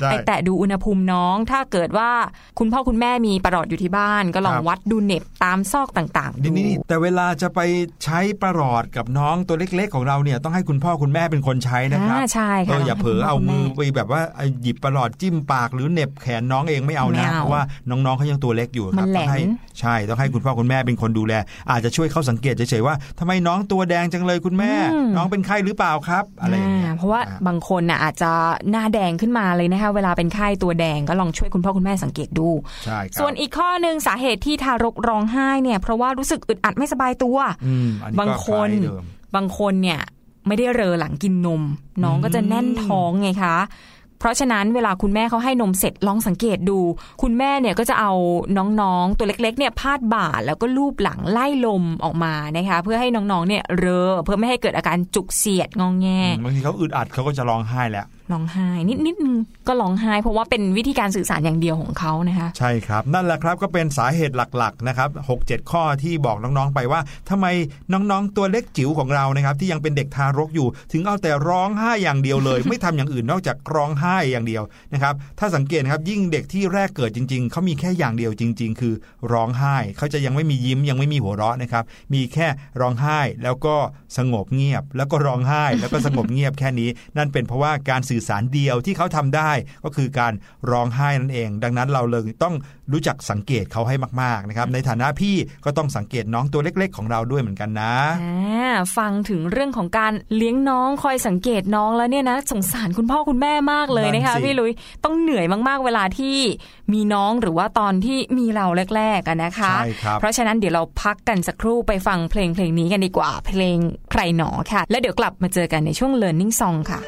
[SPEAKER 2] ใช่
[SPEAKER 1] ไปแตะดูอุณหภูมิน้อง ถ้าเกิดว่าคุณพ่อคุณแม่มีประหลอดอยู่ที่บ้าน ก็ลอง
[SPEAKER 2] ครับ
[SPEAKER 1] วัดดูเหน็บตามซอกต่างๆดู
[SPEAKER 2] นี่นี่แต่เวลาจะไปใช้ประหลอดกับน้องตัวเล็ก ๆ ของเราเนี่ยต้องให้คุณพ่อคุณแม่เป็นคนใช้นะครับ
[SPEAKER 1] อ่าใช่
[SPEAKER 2] เอ
[SPEAKER 1] ค่ะ
[SPEAKER 2] ออย่าเผลอเอามือ
[SPEAKER 1] คุณ
[SPEAKER 2] ไปแบบว่าหยิบประหลอดจิ้มปากหรือเหน็บแขนน้องเองไม่เอา
[SPEAKER 1] ไม่
[SPEAKER 2] นะ
[SPEAKER 1] เอา
[SPEAKER 2] เพราะว่าน้องๆเขายังตัวเล็กอยู่ค
[SPEAKER 1] มั
[SPEAKER 2] รับ
[SPEAKER 1] นแหล
[SPEAKER 2] ต้องให้
[SPEAKER 1] ม
[SPEAKER 2] ใช่ต้องให้คุณพ่อคุณแม่เป็นคนดูแล อาจจะช่วยเขาสังเกตเฉยๆว่าทำไมน้องตัวแดงจังเลยคุณแม่
[SPEAKER 1] อืม
[SPEAKER 2] น้องเป็นไข้หรือเปล่าครับอะไรอย่างเงี้ย
[SPEAKER 1] อ่าเพราะว่า
[SPEAKER 2] อ่
[SPEAKER 1] บางคนน่ะอาจจะหน้าแดงขึ้นมาเลยนะคะเวลาเป็นไข้ตัวแดงก็ลองช่วยคุณพ่อคุณแม่สังเกตดู
[SPEAKER 2] ใช่ครับ
[SPEAKER 1] ส่วนอีกข้อหนึ่งสาเหตุที่ทารกร้องไห้เนี่ย เพราะว่ารู้สึกอึดอัดไม่สบายตัว
[SPEAKER 2] อืมอันนี้
[SPEAKER 1] บาง
[SPEAKER 2] ก็
[SPEAKER 1] คน
[SPEAKER 2] ล้ายเดิม
[SPEAKER 1] บางคนเนี่ยไม่ได้เรอหลังกินนม น้องก็จะแน่นท้องไงคะ เพราะฉะนั้นเวลาคุณแม่เขาให้นมเสร็จลองสังเกตดู คุณแม่เนี่ยก็จะเอาน้องๆ ตัวเล็กๆเนี่ยพาดบ่าแล้วก็ลูบหลังไล่ลมออกมานะคะเพื่อให้น้องๆเนี่ยเรอเพื่อไม่ให้เกิดอาการจุกเสียดงองแง
[SPEAKER 2] บางทีเขาอึดอัดเขาก็จะร้องไห้แหละ
[SPEAKER 1] ร้องไห้นิดนิดนึงก็ร้องไห้ เพราะว่าเป็นวิธีการสื่อสารอย่างเดียวของเขานะคะ
[SPEAKER 2] ใช่ครับ นั่นแหละครับก็เป็นสาเหตุหลักๆนะครับหกเจ็ดข้อที่บอกน้องๆไปว่าทำไมน้องๆตัวเล็กจิ๋วของเรานะครับที่ยังเป็นเด็กทารกอยู่ ถึงเอาแต่ร้องไห้อย่างเดียวเลย ไม่ทำอย่างอื่นนอกจากร้องไห้อย่างเดียวนะครับถ้าสังเกตนะครับยิ่งเด็กที่แรกเกิดจริง ๆเขามีแค่อย่างเดียวจริง ๆ คือร้องไห้เขาจะยังไม่มียิ้มยังไม่มีหัวเราะนะครับมีแค่ร้องไห้แล้วก็สงบเงียบ แล้วก็ร้องไห้แล้วก็สงบเงียบแค่นี้ นั่นเป็นเพราะว่าการสื่อสารเดียวที่เขาทำได้ ก็คือการร้องไห้นั่นเอง ดังนั้นเราเลยต้องรู้จักสังเกตเขาให้มากๆนะครับในฐานะพี่ก็ต้องสังเกตน้องตัวเล็ก ๆ ของเราด้วยเหมือนกันนะ
[SPEAKER 1] อ่าฟังถึงเรื่องของการเลี้ยงน้องคอยสังเกตน้องแล้วเนี่ยนะสงสารคุณพ่อคุณแม่มากเลยนะคะ
[SPEAKER 2] นั่นสิ
[SPEAKER 1] พี่ลุยต้องเหนื่อยมากๆเวลาที่มีน้องหรือว่าตอนที่มีเราแรกๆกันนะคะ
[SPEAKER 2] ใช่ครับ
[SPEAKER 1] เพราะฉะนั้นเดี๋ยวเราพักกันสักครู่ไปฟังเพลงเพลงนี้กันดีกว่า เพลงใครหนอค่ะ แล้วเดี๋ยวกลับมาเจอกันในช่วง Learning Song ค่ะ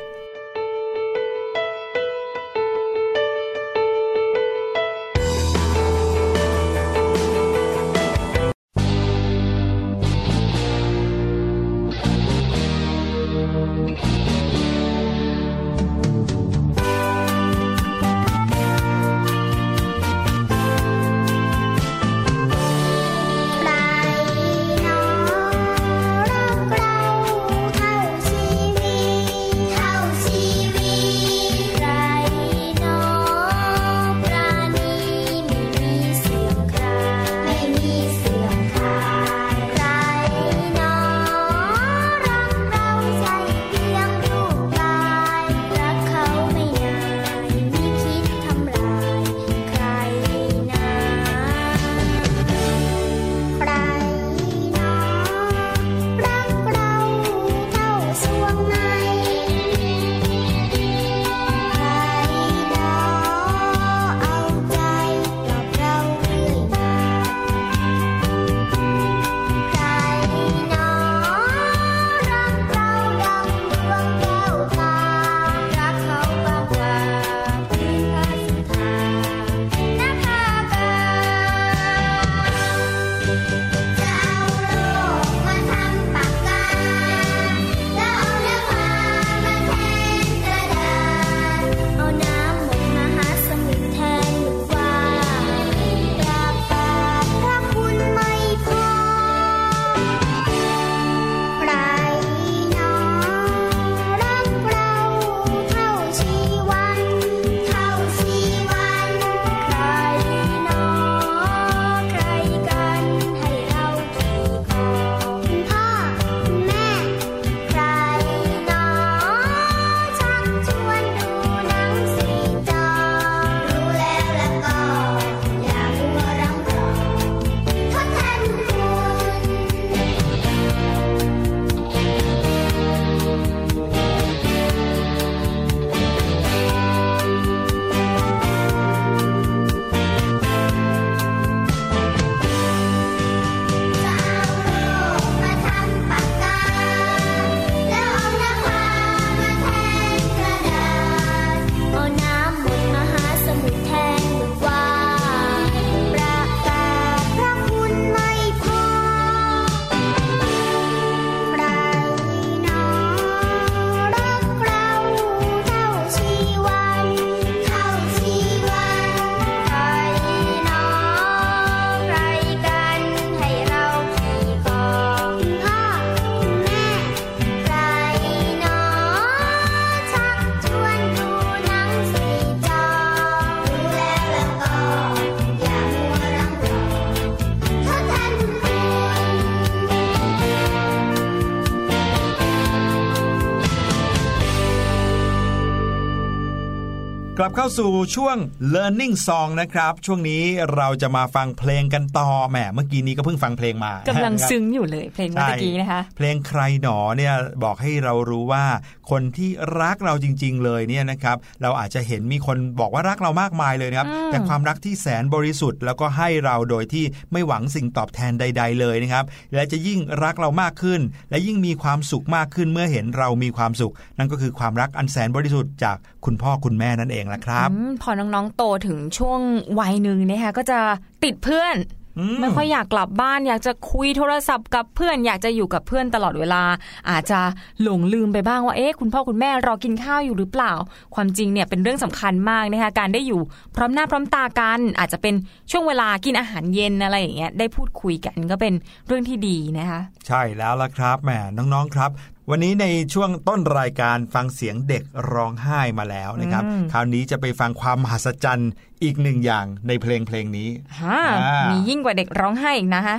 [SPEAKER 2] สู่ช่วง learning song นะครับ ช่วงนี้เราจะมาฟังเพลงกันต่อแหมเมื่อกี้นี้ก็เพิ่งฟังเพลงมากำ
[SPEAKER 1] ลัง
[SPEAKER 2] นะครับ
[SPEAKER 1] ซึ้งอยู่เลยเพลงเมื่อกี้นะคะ
[SPEAKER 2] เพลงใครหนอเนี่ยบอกให้เรารู้ว่าคนที่รักเราจริง ๆ เลยเนี่ยนะครับ เราอาจจะเห็นมีคนบอกว่ารักเรามากมายเลยนะครับ
[SPEAKER 1] อืม
[SPEAKER 2] แต่ความรักที่แสนบริสุทธิ์ แล้วก็ให้เราโดยที่ไม่หวังสิ่งตอบแทนใด ๆ เลยนะครับ และจะยิ่งรักเรามากขึ้น และยิ่งมีความสุขมากขึ้นเมื่อเห็นเรามีความสุข นั่นก็คือความรักอันแสนบริสุทธิ์จากคุณพ่อคุณแม่นั่นเองละครับ
[SPEAKER 1] อืมพอน้องๆโตถึงช่วงวัยหนึ่งนะคะก็จะติดเพื่อน
[SPEAKER 2] อืม
[SPEAKER 1] ไม่ค่อยอยากกลับบ้านอยากจะคุยโทรศัพท์กับเพื่อนอยากจะอยู่กับเพื่อนตลอดเวลา อาจจะหลงลืมไปบ้างว่าเอ๊ะคุณพ่อคุณแม่รอกินข้าวอยู่หรือเปล่า ความจริงเนี่ยเป็นเรื่องสำคัญมากนะคะการได้อยู่พร้อมหน้าพร้อมตากัน อาจจะเป็นช่วงเวลากินอาหารเย็นอะไรอย่างเงี้ยได้พูดคุยกันก็เป็นเรื่องที่ดีนะคะ
[SPEAKER 2] ใช่แล้วล่ะครับแหมน้องๆครับ วันนี้ในช่วงต้นรายการฟังเสียงเด็กร้องไห้มาแล้วนะครับ
[SPEAKER 1] อืม
[SPEAKER 2] คราวนี้จะไปฟังความมหัศจรรย์ อีกหนึ่งอย่างในเพลงเพลงนี้
[SPEAKER 1] ฮะ
[SPEAKER 2] อ่ามี
[SPEAKER 1] มียิ่งกว่าเด็กร้องไห้อีกนะคะ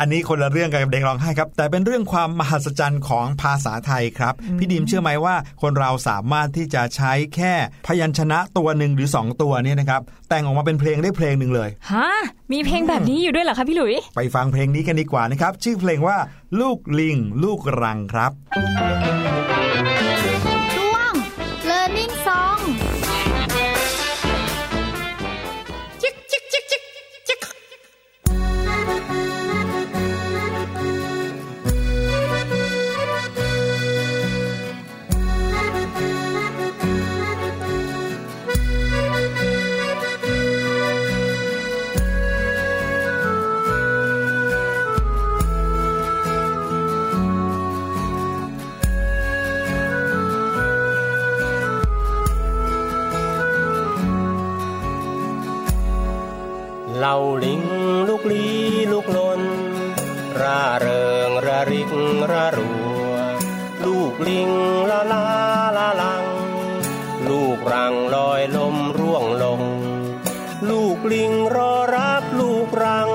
[SPEAKER 2] อันนี้คนละเรื่องกับเด็กร้องไห้ครับ แต่เป็นเรื่องความมหัศจรรย์ของภาษาไทยครับ พี่ดิมเชื่อไหมว่า คนเราสามารถที่จะใช้แค่พยัญชนะตัวหนึ่งหรือ 2 ตัวเนี่ยนะครับ แต่งออกมาเป็นเพลงได้เพลงหนึ่งเลย
[SPEAKER 1] ฮะมีเพลงแบบนี้อยู่ด้วยเหรอคะพี่หลุย
[SPEAKER 2] ไปฟังเพลงนี้กันดีกว่านะครับ ชื่อเพลงว่า ลูกลิง ลูกรังครับ
[SPEAKER 3] เหล่าลิงลูกลีลูกลนร่าเริงระริกระรัว ลูกลิงละลาละลัง ลูกรังลอยลมร่วงลง ลูกลิงรอรับลูกรัง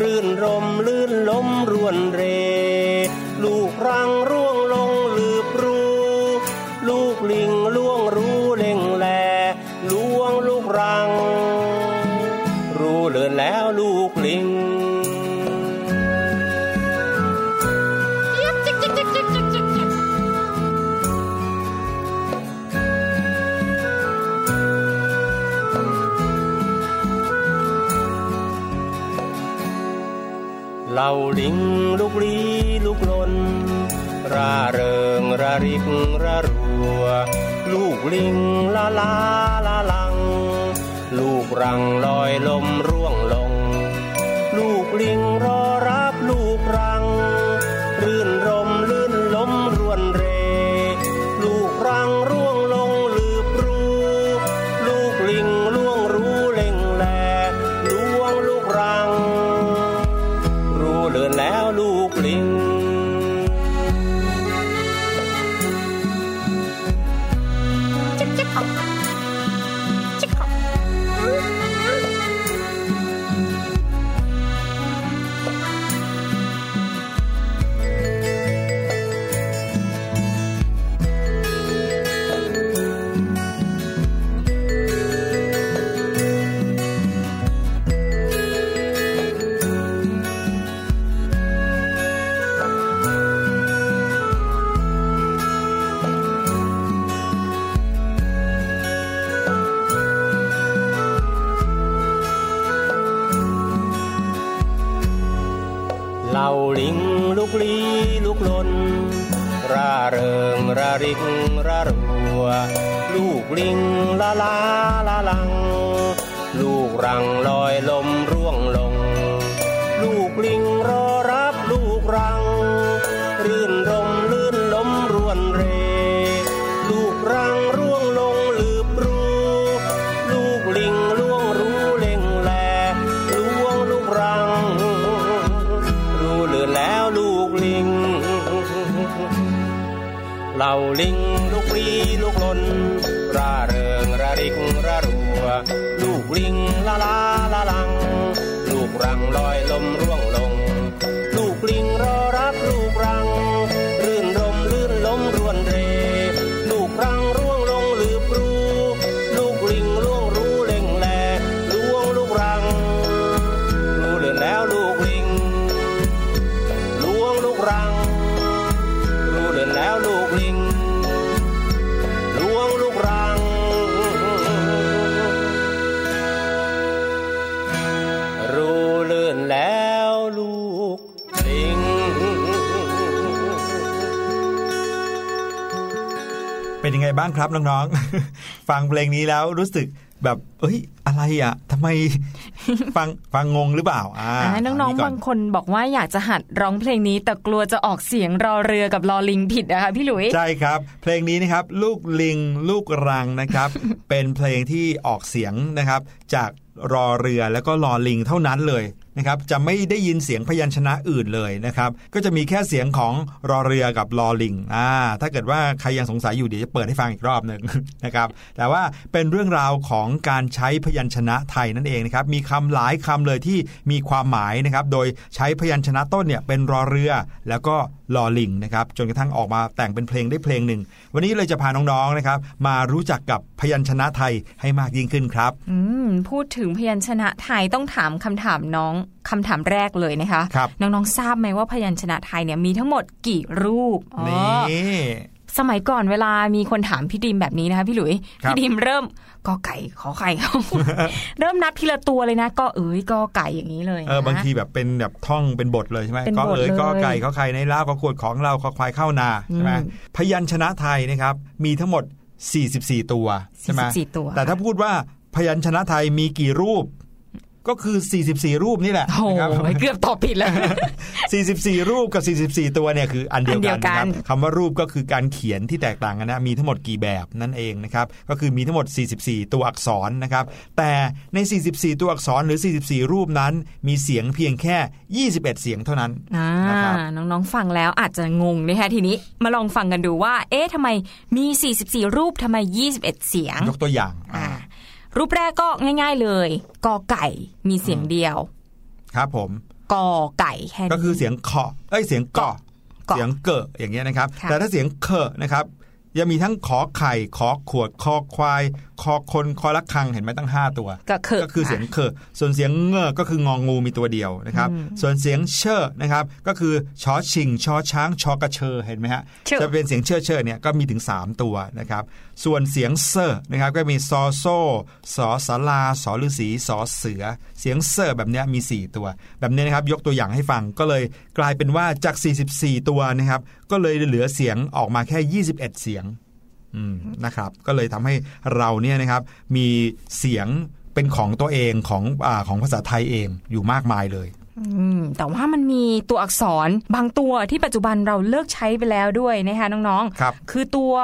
[SPEAKER 3] รื่นรมลื่นลมรวนเร ล่าลิงลูกลีลูกลนร่าเริงระริกระรัว ลูกลิงละลาละลัง ลูกรังลอยลมร่วงลง ลูกลิงรอ ล่าลิงลูกลีลูกลนร่าเริงระริกระรัว ลูกลิงละลาละลัง ลูกรังลอยลมรู ลิงละลาละลัง ลูกรังลอยลมร่า
[SPEAKER 2] งครับน้องๆ ฟังเพลงนี้แล้วรู้สึกแบบเอ้ย อะไรอะทำไมฟังฟังงงหรือเปล่าอ่า
[SPEAKER 1] อ่าน้อง
[SPEAKER 2] เา
[SPEAKER 1] ๆ
[SPEAKER 2] ก่
[SPEAKER 1] บางคนบอกว่าอยากจะหัดร้องเพลงนี้ แต่กลัวจะออกเสียงรอเรือกับรอลิงผิดนะคะพี่หลุย
[SPEAKER 2] ใช่ครับ เพลงนี้นะครับ ลูกลิง ลูกรังนะครับ เป็นเพลงที่ออกเสียงนะครับ จากรอเรือแล้วก็รอลิงเท่านั้นเลย นะครับจะไม่ได้ยินเสียงพยัญชนะอื่นเลยนะครับก็จะมีแค่เสียงของรอเรือกับรอลิงอ่าถ้าเกิดว่าใครยังสงสัยอยู่เดี๋ยวจะเปิดให้ฟังอีกรอบหนึ่งนะครับแต่ว่าเป็นเรื่องราวของการใช้พยัญชนะไทยนั่นเองนะครับมีคำหลายคำเลยที่มีความหมายนะครับโดยใช้พยัญชนะต้นเนี่ยเป็นรอเรือแล้วก็ ลอลิงนะครับจนกระทั่งออกมาแต่งเป็นเพลงได้เพลงหนึ่ง วันนี้เลยจะพาน้องๆนะครับมารู้จักกับพยัญชนะไทยให้มากยิ่งขึ้นครับ
[SPEAKER 1] อืมพูดถึงพยัญชนะไทยต้องถามคำถามน้องคำถามแรกเลยนะคะ
[SPEAKER 2] ครับ
[SPEAKER 1] น้องๆทราบไหมว่าพยัญชนะไทยเนี่ยมีทั้งหมดกี่รูปอ๋อ
[SPEAKER 2] นี่
[SPEAKER 1] สมัยก่อนเวลามีคนถามพี่ดิมแบบนี้นะคะพี่หลุย
[SPEAKER 2] ครับ
[SPEAKER 1] พี่ดิมเริ่ม กอไก่ขอไข่เริ่มนับทีละตัวเลยนะ ก็เอ๋ยกอไก่อย่างนี้เลยนะ
[SPEAKER 2] เออบางทีแบบเป็นแบบท่องเป็นบทเลยใช่ไหม
[SPEAKER 1] เป็น
[SPEAKER 2] ก็
[SPEAKER 1] บท
[SPEAKER 2] เอ๋ย
[SPEAKER 1] เลย
[SPEAKER 2] ก็ไก่ก็ไข่ในเล่าก็ขวดของเราขอควายเข้านาใช่ไหม
[SPEAKER 1] อืม
[SPEAKER 2] พยัญชนะไทยนะครับมีทั้งหมด 44 ตัวใช่ไหม
[SPEAKER 1] 44ตัว
[SPEAKER 2] แต่ถ้าพูดว่าพยัญชนะไทยมีกี่รูป ก็คือ 44 รูปนี่แหละ
[SPEAKER 1] โอ้โห
[SPEAKER 2] นะครับ
[SPEAKER 1] เกือบตอบผิดแล้ว
[SPEAKER 2] 44 รูปกับ 44 ตัวเนี่ยคืออันเดียว
[SPEAKER 1] อันเดี
[SPEAKER 2] กั
[SPEAKER 1] ย
[SPEAKER 2] น
[SPEAKER 1] วกั
[SPEAKER 2] นะ
[SPEAKER 1] น
[SPEAKER 2] ครับคำว่ารูปก็คือการเขียนที่แตกต่างกันนะ มีทั้งหมดกี่แบบนั่นเองนะครับ ก็คือมีทั้งหมด 44 ตัวอักษรนะครับ แต่ใน 44 ตัวอักษรหรือ 44 รูปนั้น มีเสียงเพียงแค่ 21 เสียงเท่านั้น
[SPEAKER 1] อ่า
[SPEAKER 2] นะครับ
[SPEAKER 1] น้องๆ ฟังแล้วอาจจะงงนะคะทีนี้มาลองฟังกันดูว่า เอ๊ะทำไมมี 44 รูปทำไม 21 เสียง
[SPEAKER 2] ยกตัวอย่าง
[SPEAKER 1] อ่า รูปแรกก็ง่าย ๆเลยกอไก่มีเสียงเดียว
[SPEAKER 2] ครับผม
[SPEAKER 1] กอไก่แค่นี้
[SPEAKER 2] ก็คือเสียงเคาะเอ้ยเสียงเกาะ
[SPEAKER 1] เกาะ
[SPEAKER 2] เสียงเกอะอย่างเงี้ยนะครับ
[SPEAKER 1] ค่ะ
[SPEAKER 2] แต่ถ้าเสียงเคอะนะครับยังมีทั้งขอไข่ขอขวดคอควาย คอคนคอละคังเห็นไหมตั้ง 5 ตัว
[SPEAKER 1] ก็คือ
[SPEAKER 2] ก็คือเสียงเคอะส่วนเสียงเงอก็คืององูมีตัวเดียวนะครับ ส่วนเสียงเชอนะครับก็คือฉอฉิ่งชอช้างฌอกระเฌอเห็นไหมฮะ
[SPEAKER 1] เชอ
[SPEAKER 2] จะเป็นเสียงเชอเชอเนี่ยก็มีถึง 3 ตัวนะครับ ส่วนเสียงเซอร์นะครับก็มีซอโซ่สอศาลาสอฤๅษีสอเสือ เสียงเซอร์แบบเนี้ยมี 4 ตัว แบบนี้นะครับยกตัวอย่างให้ฟังก็เลยกลายเป็นว่าจาก 44 ตัวนะครับก็เลยเหลือเสียงออกมาแค่ 21 เสียงอืม นะครับก็เลยทำให้เราเนี่ยนะครับมีเสียงเป็นของตัวเองของอาของภาษาไทยเองอยู่มากมายเลย
[SPEAKER 1] อืมแต่ว่ามันมีตัวอักษรบางตัวที่ปัจจุบันเราเลิกใช้ไปแล้วด้วยนะคะน้องๆ
[SPEAKER 2] ครับ
[SPEAKER 1] คือตัว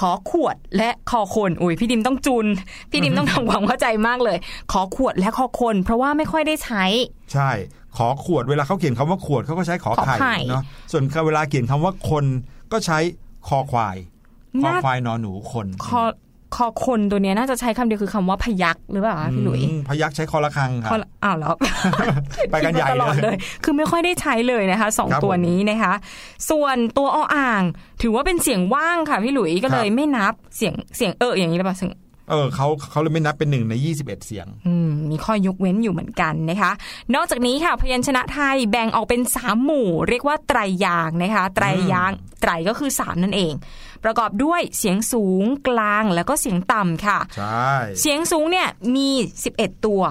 [SPEAKER 1] ขอขวดและคอคนอุ้ยพี่ดิมต้องจุน พี่ดิมต้องทำความเข้าใจมากเลย ขอขวดและคอคน เพราะว่าไม่ค่อยได้ใช้
[SPEAKER 2] ใช่ ขอขวดเวลาเขาเขียนคำว่าขวดเขาก็ใช้ขอ
[SPEAKER 1] ขอไข่
[SPEAKER 2] ไข่เนาะส่วนเวลาเขียนคำว่าคนก็ใช้คอควาย คอ
[SPEAKER 1] น่า
[SPEAKER 2] ควายนอนหนูคน
[SPEAKER 1] คอคอคนตัวเนี้ยน่าจะใช้คำเดียวคือคำว่าพยักหรือเปล่าคะพี่หลุย
[SPEAKER 2] อืมพยักใช้คอละคังครั
[SPEAKER 1] ค
[SPEAKER 2] บ
[SPEAKER 1] ออ้าวแล้ว
[SPEAKER 2] ไปกันใหญ่
[SPEAKER 1] คิดมาตลอด
[SPEAKER 2] เลย
[SPEAKER 1] เลย คือไม่ค่อยได้ใช้เลยนะคะสอง
[SPEAKER 2] ครับ
[SPEAKER 1] ตัว
[SPEAKER 2] ผม
[SPEAKER 1] นี้นะคะ ส่วนตัวออ่าง ถือว่าเป็นเสียงว่างค่ะพี่หลุยก็เลย
[SPEAKER 2] ครับ
[SPEAKER 1] ไม่นับเสียงเสียงเอออย่างนี้หรือเปล่าเสียง
[SPEAKER 2] เออเขาเขาเลยไม่นับเป็นหนึ่งใน 21 เสียง
[SPEAKER 1] อืม มีข้อยกเว้นอยู่เหมือนกันนะคะ นอกจากนี้ค่ะพยัญชนะไทยแบ่งออกเป็นสามหมู่ เรียกว่าไตรยางค์นะคะ ไตรยางค์ไตรก็คือสามนั่นเอง ประกอบด้วยเสียงสูงกลางแล้วก็เสียงต่ำค่ะ
[SPEAKER 2] ใช่
[SPEAKER 1] เสียงสูงเนี่ยมี 11 ตัว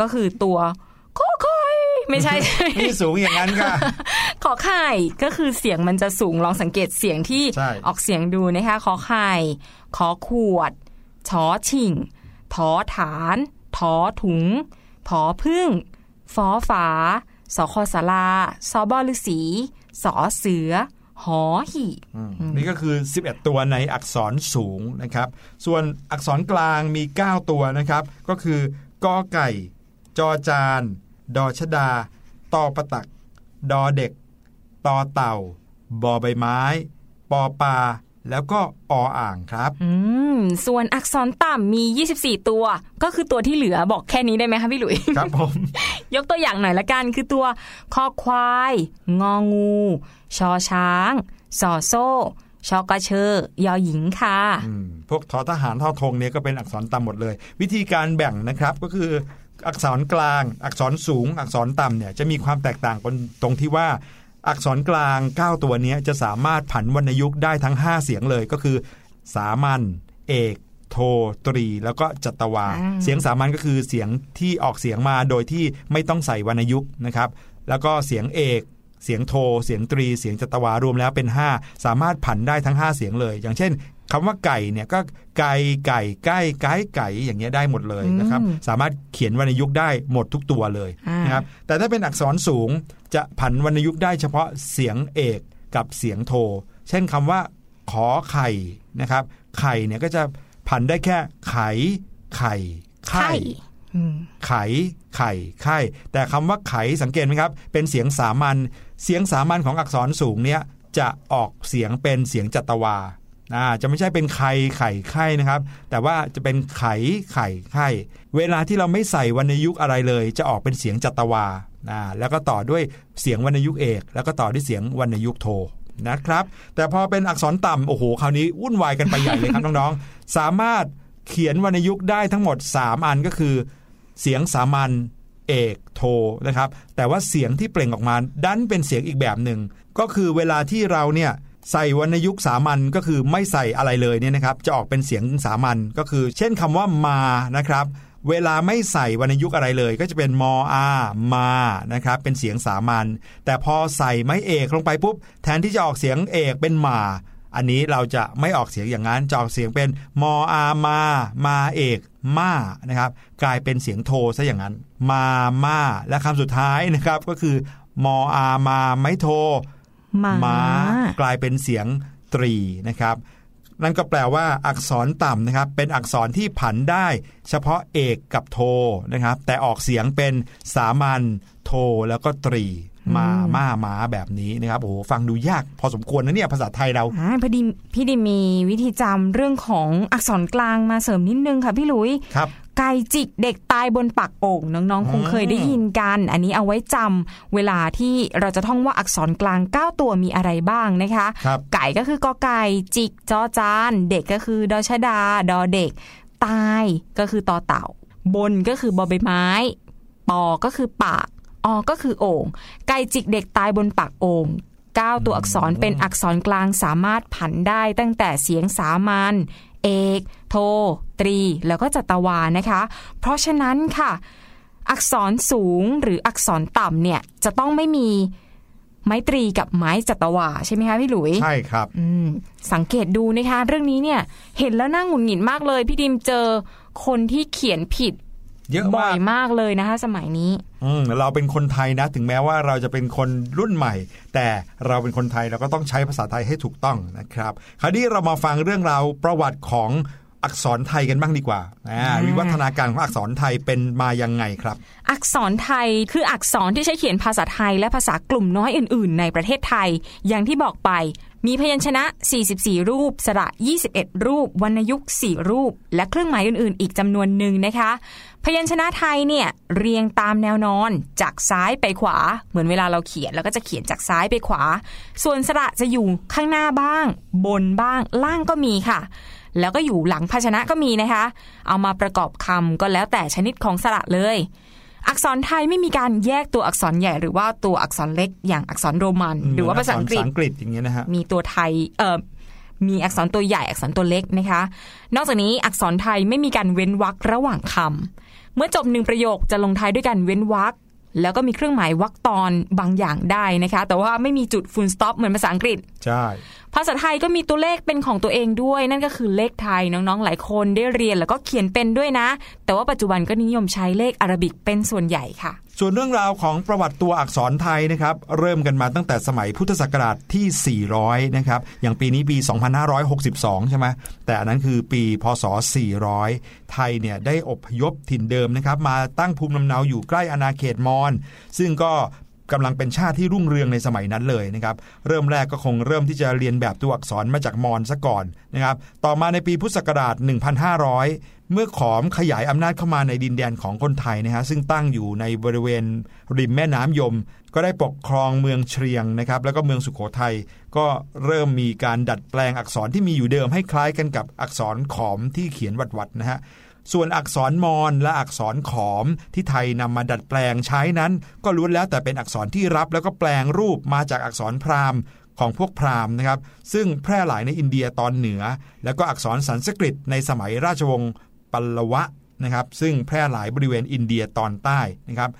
[SPEAKER 1] ก็คือตัวขอไข่ไม่ใช่
[SPEAKER 2] นี่สูงอย่างนั้นค่ะ
[SPEAKER 1] ขอไข่ก็คือเสียงมันจะสูงลองสังเกตเสียงที่
[SPEAKER 2] ใช่
[SPEAKER 1] ออกเสียงดูนะคะขอไข่ขอขวดชอชิงถอฐานถอถุงผอพึ่งฟอฝาสอคอสาราสอบอฤษีสอเสือ หอหีบ
[SPEAKER 2] อืมนี่ก็คือ 11 ตัวในอักษรสูงนะครับ ส่วนอักษรกลางมี 9 ตัวนะครับ ก็คือกอไก่ จอจาน ดอชดาตอประตัก ดอเด็กตอเต่า บอใบไม้ ปอปลา แล้วก็ออ่างครับ
[SPEAKER 1] อืม ส่วนอักษรต่ำมี 24 ตัว ก็คือตัวที่เหลือบอกแค่นี้ได้ไหมคะพี่หลุย
[SPEAKER 2] ครับผม
[SPEAKER 1] ยกตัวอย่างหน่อยละกัน คือตัวคอควาย งองู ชอช้าง สอโซ่ชอกระเชอยอหญิงค่ะ
[SPEAKER 2] อืมพวกทอทหารทอธงเนี่ยก็เป็นอักษรต่ำหมดเลย วิธีการแบ่งนะครับก็คืออักษรกลาง อักษรสูง อักษรต่ำเนี่ยจะมีความแตกต่างกันตรงที่ว่า อักษรกลาง 9 ตัวเนี้ยจะสามารถผันวรรณยุกต์ได้ทั้ง 5 เสียงเลยก็คือ สามัญเอกโทตรี แล้วก็จัตวา
[SPEAKER 1] อ่า
[SPEAKER 2] เสียงสามัญก็คือเสียงที่ออกเสียงมาโดยที่ไม่ต้องใส่วรรณยุกต์นะครับ แล้วก็เสียงเอกเสียงโท เสียงตรี เสียงจัตวารวมแล้วเป็น 5 สามารถผันได้ทั้ง 5 เสียงเลย อย่างเช่น คำว่าไก่เนี่ยก็ไก่ไก่ใกล้ไก่ไก่อย่างเงี้ยได้หมดเลยนะครับ
[SPEAKER 1] อืม
[SPEAKER 2] สามารถเขียนวรรณยุกต์ได้หมดทุกตัวเลย
[SPEAKER 1] อ่าน
[SPEAKER 2] นะครับแต่ถ้าเป็นอักษรสูงจะผันวรรณยุกต์ได้เฉพาะเสียงเอกกับเสียงโท เช่นคำว่าขอไข่นะครับ ไข่เนี่ยก็จะผันได้แค่ไขไข่ไข่
[SPEAKER 1] อืม
[SPEAKER 2] ไขไข่ไข่แต่คำว่าไขสังเกตไหมครับ เป็นเสียงสามัญเสียงสามัญของอักษรสูงเนี่ยจะออกเสียงเป็นเสียงจัตวาอ่า จะไม่ใช่เป็นไข่ไข่ไข่นะครับ แต่ว่าจะเป็นไข่ไข่ไข่เวลาที่เราไม่ใส่วรรณยุกอะไรเลย จะออกเป็นเสียงจัตวาแล้วก็ต่อด้วยเสียงวรรณยุกเอก แล้วก็ต่อด้วยเสียงวรรณยุกโทนะครับ แต่พอเป็นอักษรต่ำโอ้โหคราวนี้วุ่นวายกันไปใหญ่เลยครับน้องๆ สามารถเขียนวรรณยุกได้ทั้งหมด 3 อันก็คือ เสียงสามัญเอกโทนะครับ แต่ว่าเสียงที่เปล่งออกมาดันเป็นเสียงอีกแบบหนึ่งก็คือเวลาที่เราเนี่ย ใส่วรรณยุกต์สามัญก็คือไม่ใส่อะไรเลยเนี่ยนะครับ จะออกเป็นเสียงสามัญก็คือ เช่นคำว่ามานะครับ เวลาไม่ใส่วรรณยุกต์อะไรเลย ก็จะเป็นมออามานะครับเป็นเสียงสามัญแต่พอใส่ไม้เอกลงไปปุ๊บ แทนที่จะออกเสียงเอกเป็นมาอันนี้เราจะไม่ออกเสียงอย่างนั้นจะออกเสียงเป็นมออามา มาเอกมานะครับ กลายเป็นเสียงโทซะอย่างนั้น มามาและคำสุดท้ายนะครับ ก็คือมออามาไม่โท
[SPEAKER 1] ม้า
[SPEAKER 2] ม้า กลายเป็นเสียงตรีนะครับนั่นก็แปลว่าอักษรต่ำนะครับ เป็นอักษรที่ผันได้ เฉพาะเอกกับโทนะครับ แต่ออกเสียงเป็นสามัญโทแล้วก็ตรีมาม่าม้าแบบนี้นะครับโอ้โหฟังดูยากพอสมควรนะเนี่ยภาษาไทยเรา
[SPEAKER 1] อ่าพอดีพี่ดิมมีวิธีจำเรื่องของอักษรกลางมาเสริมนิดนึงค่ะพี่หลุย
[SPEAKER 2] ครับ
[SPEAKER 1] ไก่จิกเด็กตายบนปากโป่งน้องๆ คงเคยได้ยินกัน อันนี้เอาไว้จำเวลาที่เราจะท่องว่าอักษรกลาง 9 ตัวมีอะไรบ้างนะคะ
[SPEAKER 2] ครับ
[SPEAKER 1] ไก่ก็คือกอไก่จิกจอจาน เด็กก็คือดอชดา ดอเด็ก ตายก็คือต่อเต่า บนก็คือบอใบไม้ ปอก็คือปากอก็คือโอ่งไก่จิกเด็กตายบนปากโอ่งเก้าตัวอักษรเป็นอักษรกลางสามารถผันได้ตั้งแต่เสียงสามัญ เอก โท ตรี แล้วก็จัตวานะคะ เพราะฉะนั้นค่ะ อักษรสูงหรืออักษรต่ำเนี่ยจะต้องไม่มีไม้ตรีกับไม้จัตวาใช่ไหมคะพี่หลุย
[SPEAKER 2] ใช่ครับ
[SPEAKER 1] อืมสังเกตดูนะคะ เรื่องนี้เนี่ย เห็นแล้วน่าหงุดหงิดมากเลย พี่ดิมเจอคนที่เขียนผิด
[SPEAKER 2] เยอะ
[SPEAKER 1] บ่อ
[SPEAKER 2] มาก
[SPEAKER 1] ยมากเลยนะคะ สมัยนี้
[SPEAKER 2] อืมเราเป็นคนไทยนะ ถึงแม้ว่าเราจะเป็นคนรุ่นใหม่ แต่เราเป็นคนไทยเราก็ต้องใช้ภาษาไทยให้ถูกต้องนะครับ คราวนี้เรามาฟังเรื่องราวประวัติของอักษรไทยกันบ้างดีกว่าอ่า
[SPEAKER 1] อ่า
[SPEAKER 2] วิวัฒนาการของอักษรไทยเป็นมายังไงครับ
[SPEAKER 1] อักษรไทยคืออักษรที่ใช้เขียนภาษาไทยและภาษากลุ่มน้อยอื่น ๆ ในประเทศไทย อย่างที่บอกไป มีพยัญชนะ 44 รูป สระ 21 รูป วรรณยุกต์ 4 รูป และเครื่องหมายอื่น ๆ อีกจำนวนหนึ่งนะคะ พยัญชนะไทยเนี่ยเรียงตามแนวนอนจากซ้ายไปขวา เหมือนเวลาเราเขียนแล้วก็จะเขียนจากซ้ายไปขวา ส่วนสระจะอยู่ข้างหน้าบ้าง บนบ้าง ล่างก็มีค่ะ แล้วก็อยู่หลังภาชนะก็มีนะคะ เอามาประกอบคำก็แล้วแต่ชนิดของสระเลย อักษรไทยไม่มีการแยกตัวอักษรใหญ่หรือว่าตัวอักษรเล็กอย่างอักษรโรมัน หรือว่าภาษาอังกฤษ
[SPEAKER 2] ภาษาอังกฤษอย่างเงี้ยนะฮะ
[SPEAKER 1] มีตัวไทยเอ่อมีอักษรตัวใหญ่อักษรตัวเล็กนะคะ นอกจากนี้อักษรไทยไม่มีการเว้นวรรคระหว่างคำเมื่อจบหนึ่งประโยคจะลงท้ายด้วยการเว้นวรรค แล้วก็มีเครื่องหมายวรรคตอนบางอย่างได้นะคะ แต่ว่าไม่มีจุด full stop เหมือนภาษาอังกฤษ
[SPEAKER 2] ใช่
[SPEAKER 1] ภาษาไทยก็มีตัวเลขเป็นของตัวเองด้วย นั่นก็คือเลขไทยน้องๆ หลายคนได้เรียนแล้วก็เขียนเป็นด้วยนะ แต่ว่าปัจจุบันก็นิยมใช้เลขอาราบิกเป็นส่วนใหญ่ค่ะ
[SPEAKER 2] ส่วนเรื่องราวของประวัติตัวอักษรไทยนะครับเริ่มกันมาตั้งแต่สมัยพุทธศักราชที่ 400 นะครับอย่างปีนี้ปี 2562 ใช่ไหมแต่อันนั้นคือปีพศ 400 ไทยเนี่ยได้อพยพถิ่นเดิมนะครับมาตั้งภูมิลำเนาอยู่ใกล้อาณาเขตมอญซึ่งก็ กำลังเป็นชาติที่รุ่งเรืองในสมัยนั้นเลยนะครับเริ่มแรกก็คงเริ่มที่จะเรียนแบบตัวอักษรมาจากมอญซะก่อนนะครับต่อมาในปีพุทธศักราช 1,500 เมื่อขอมขยายอำนาจเข้ามาในดินแดนของคนไทยนะฮะซึ่งตั้งอยู่ในบริเวณริมแม่น้ำยม ก็ได้ปกครองเมืองเชียงนะครับแล้วก็เมืองสุขโขทัยก็เริ่มมีการดัดแปลงอักษรที่มีอยู่เดิมให้คล้ายกันกับอักษรขอมที่เขียนวัดๆนะฮะ ส่วนอักษรมอญและอักษรขอมที่ไทยนำมาดัดแปลงใช้นั้น ก็ล้วนแล้วแต่เป็นอักษรที่รับแล้วก็แปลงรูปมาจากอักษรพราหมณ์ของพวกพราหมณ์นะครับ ซึ่งแพร่หลายในอินเดียตอนเหนือ แล้วก็อักษรสันสกฤตในสมัยราชวงศ์ปัลลวะนะครับ ซึ่งแพร่หลายบริเวณอินเดียตอนใต้นะครับ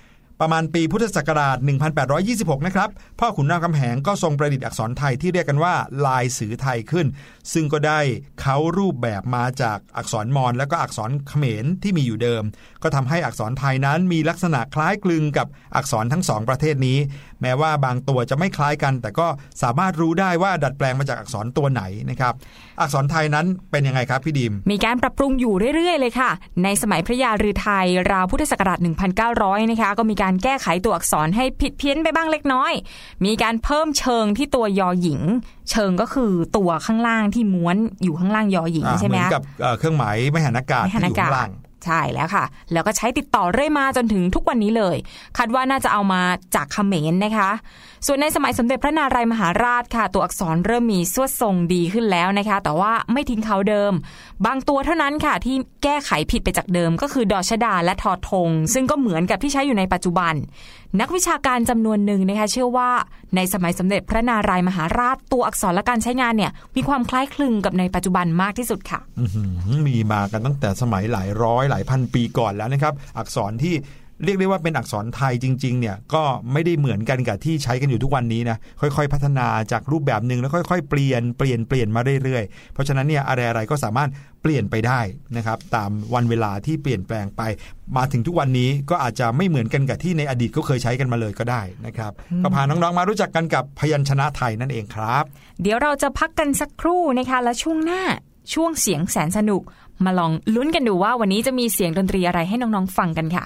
[SPEAKER 2] ประมาณปีพุทธศักราช 1826 นะครับ พ่อขุนรามคำแหงก็ทรงประดิษฐ์อักษรไทยที่เรียกกันว่า ลายสือไทยขึ้น ซึ่งก็ได้เขารูปแบบมาจากอักษรมอญและก็อักษรเขมรที่มีอยู่เดิม ก็ทำให้อักษรไทยนั้นมีลักษณะคล้ายคลึงกับอักษรทั้งสองประเทศนี้แม้ว่าบางตัวจะไม่คล้ายกัน แต่ก็สามารถรู้ได้ว่าดัดแปลงมาจากอักษรตัวไหนนะครับ อักษรไทยนั้นเป็นยังไงครับพี่ดิม
[SPEAKER 1] มีการปรับปรุงอยู่เรื่อยๆ เลยค่ะ ในสมัยพระยาฤทัยราวพุทธศักราช 1900 นะคะ ก็มีการแก้ไขตัวอักษรให้ผิดเพี้ยนไปบ้างเล็กน้อย มีการเพิ่มเชิงที่ตัวยอหญิง เชิงก็คือตัวข้างล่างที่ม้วนอยู่ข้างล่างยอหญิง
[SPEAKER 2] อ่า
[SPEAKER 1] ใช่
[SPEAKER 2] เห
[SPEAKER 1] ไหม
[SPEAKER 2] มือน
[SPEAKER 1] คะ
[SPEAKER 2] กับเอ่อเครื่องหมายไม่หันอากาศ
[SPEAKER 1] ไม่
[SPEAKER 2] ที่
[SPEAKER 1] หัน
[SPEAKER 2] อยู่
[SPEAKER 1] อากา
[SPEAKER 2] ข้าง
[SPEAKER 1] ศ
[SPEAKER 2] ล่าง
[SPEAKER 1] ใช่แล้วค่ะ แล้วก็ใช้ติดต่อเรื่อยมาจนถึงทุกวันนี้เลย คาดว่าน่าจะเอามาจากเขมรนะคะ ส่วนในสมัยสมเด็จพระนารายมหาราชค่ะ ตัวอักษรเริ่มมีสวดทรงดีขึ้นแล้วนะคะ แต่ว่าไม่ทิ้งเขาเดิม บางตัวเท่านั้นค่ะที่แก้ไขผิดไปจากเดิมก็คือดอชดาและทอทง ซึ่งก็เหมือนกับที่ใช้อยู่ในปัจจุบันนักวิชาการจำนวนหนึ่งนะคะเชื่อว่าในสมัยสมเด็จพระนารายมหาราชตัวอักษรและการใช้งานเนี่ยมีความคล้ายคลึงกับในปัจจุบันมากที่สุดค่ะ
[SPEAKER 2] มีมากันตั้งแต่สมัยหลายร้อยหลายพันปีก่อนแล้วนะครับ อักษรที่ เรียกได้ว่าเป็นอักษรไทยจริงๆเนี่ยก็ไม่ได้เหมือนกันกับที่ใช้กันอยู่ทุกวันนี้นะค่อยๆ พัฒนาจากรูปแบบหนึ่งแล้วค่อย ๆ เปลี่ยนเปลี่ยนเปลี่ยนมาเรื่อยๆ เพราะฉะนั้นเนี่ยอะไรๆก็สามารถเปลี่ยนไปได้นะครับตามวันเวลาที่เปลี่ยนแปลงไป มาถึงทุกวันนี้ก็อาจจะไม่เหมือนกันกับที่ในอดีตก็เคยใช้กันมาเลยก็ได้นะครับก็พาน้องๆมารู้จักกันกับพยัญชนะไทยนั่นเองครับ
[SPEAKER 1] เดี๋ยวเราจะพักกันสักครู่นะคะแล้วช่วงหน้าช่วงเสียงแสนสนุก มาลองลุ้นกันดูว่าวันนี้จะมีเสียงดนตรีอะไรให้น้องๆฟังกันค่ะ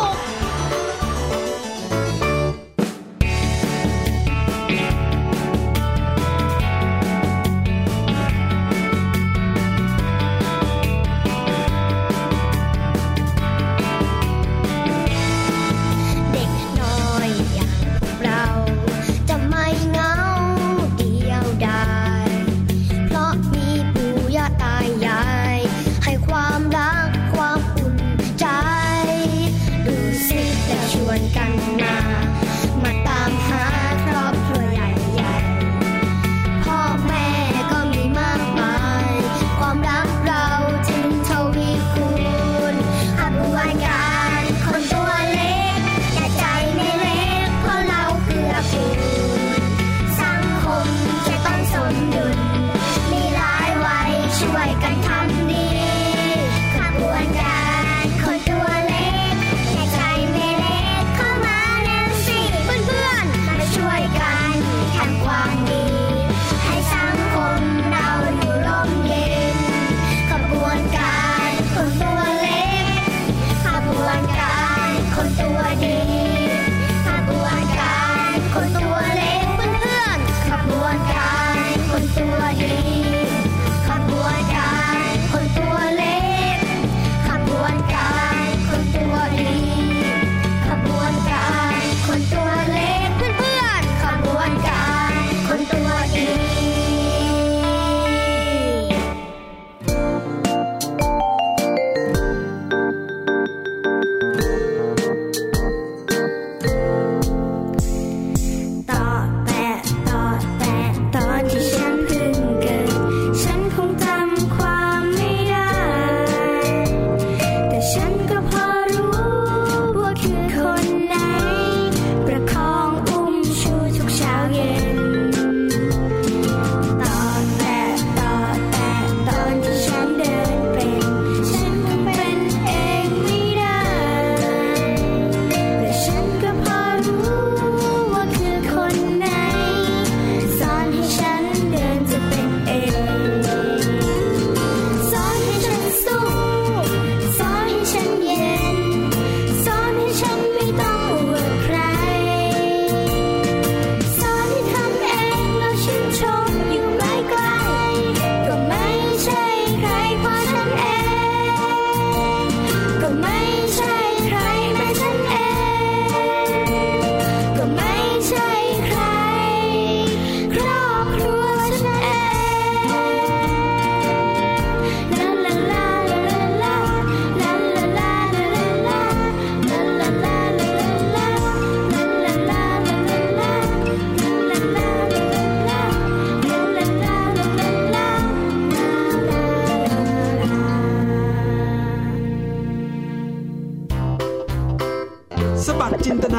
[SPEAKER 4] ุก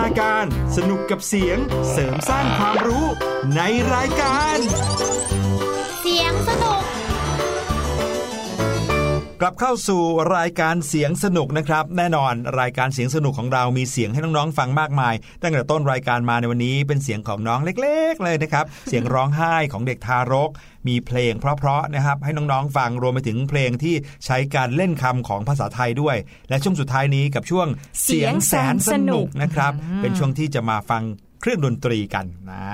[SPEAKER 4] นากา
[SPEAKER 2] ร สนุกกับเสียง เสริมสร้างความรู้ในรายการ กลับเข้าสู่รายการเสียงสนุกนะครับ แน่นอนรายการเสียงสนุกของเรามีเสียงให้น้องๆฟังมากมาย ตั้งแต่ต้นรายการมาในวันนี้เป็นเสียงของน้องเล็ก ๆ เลยนะครับ เสียงร้องไห้ของเด็กทารก มีเพลงเพราะๆนะครับ ให้น้องๆฟังรวมไปถึงเพลงที่ใช้การเล่นคำของภาษาไทยด้วย และช่วงสุดท้ายนี้กับช่วง
[SPEAKER 1] เสียงแสนสนุก
[SPEAKER 2] นะครับ เป็นช่วงที่จะมาฟังเครื่องดนตรีกันนะ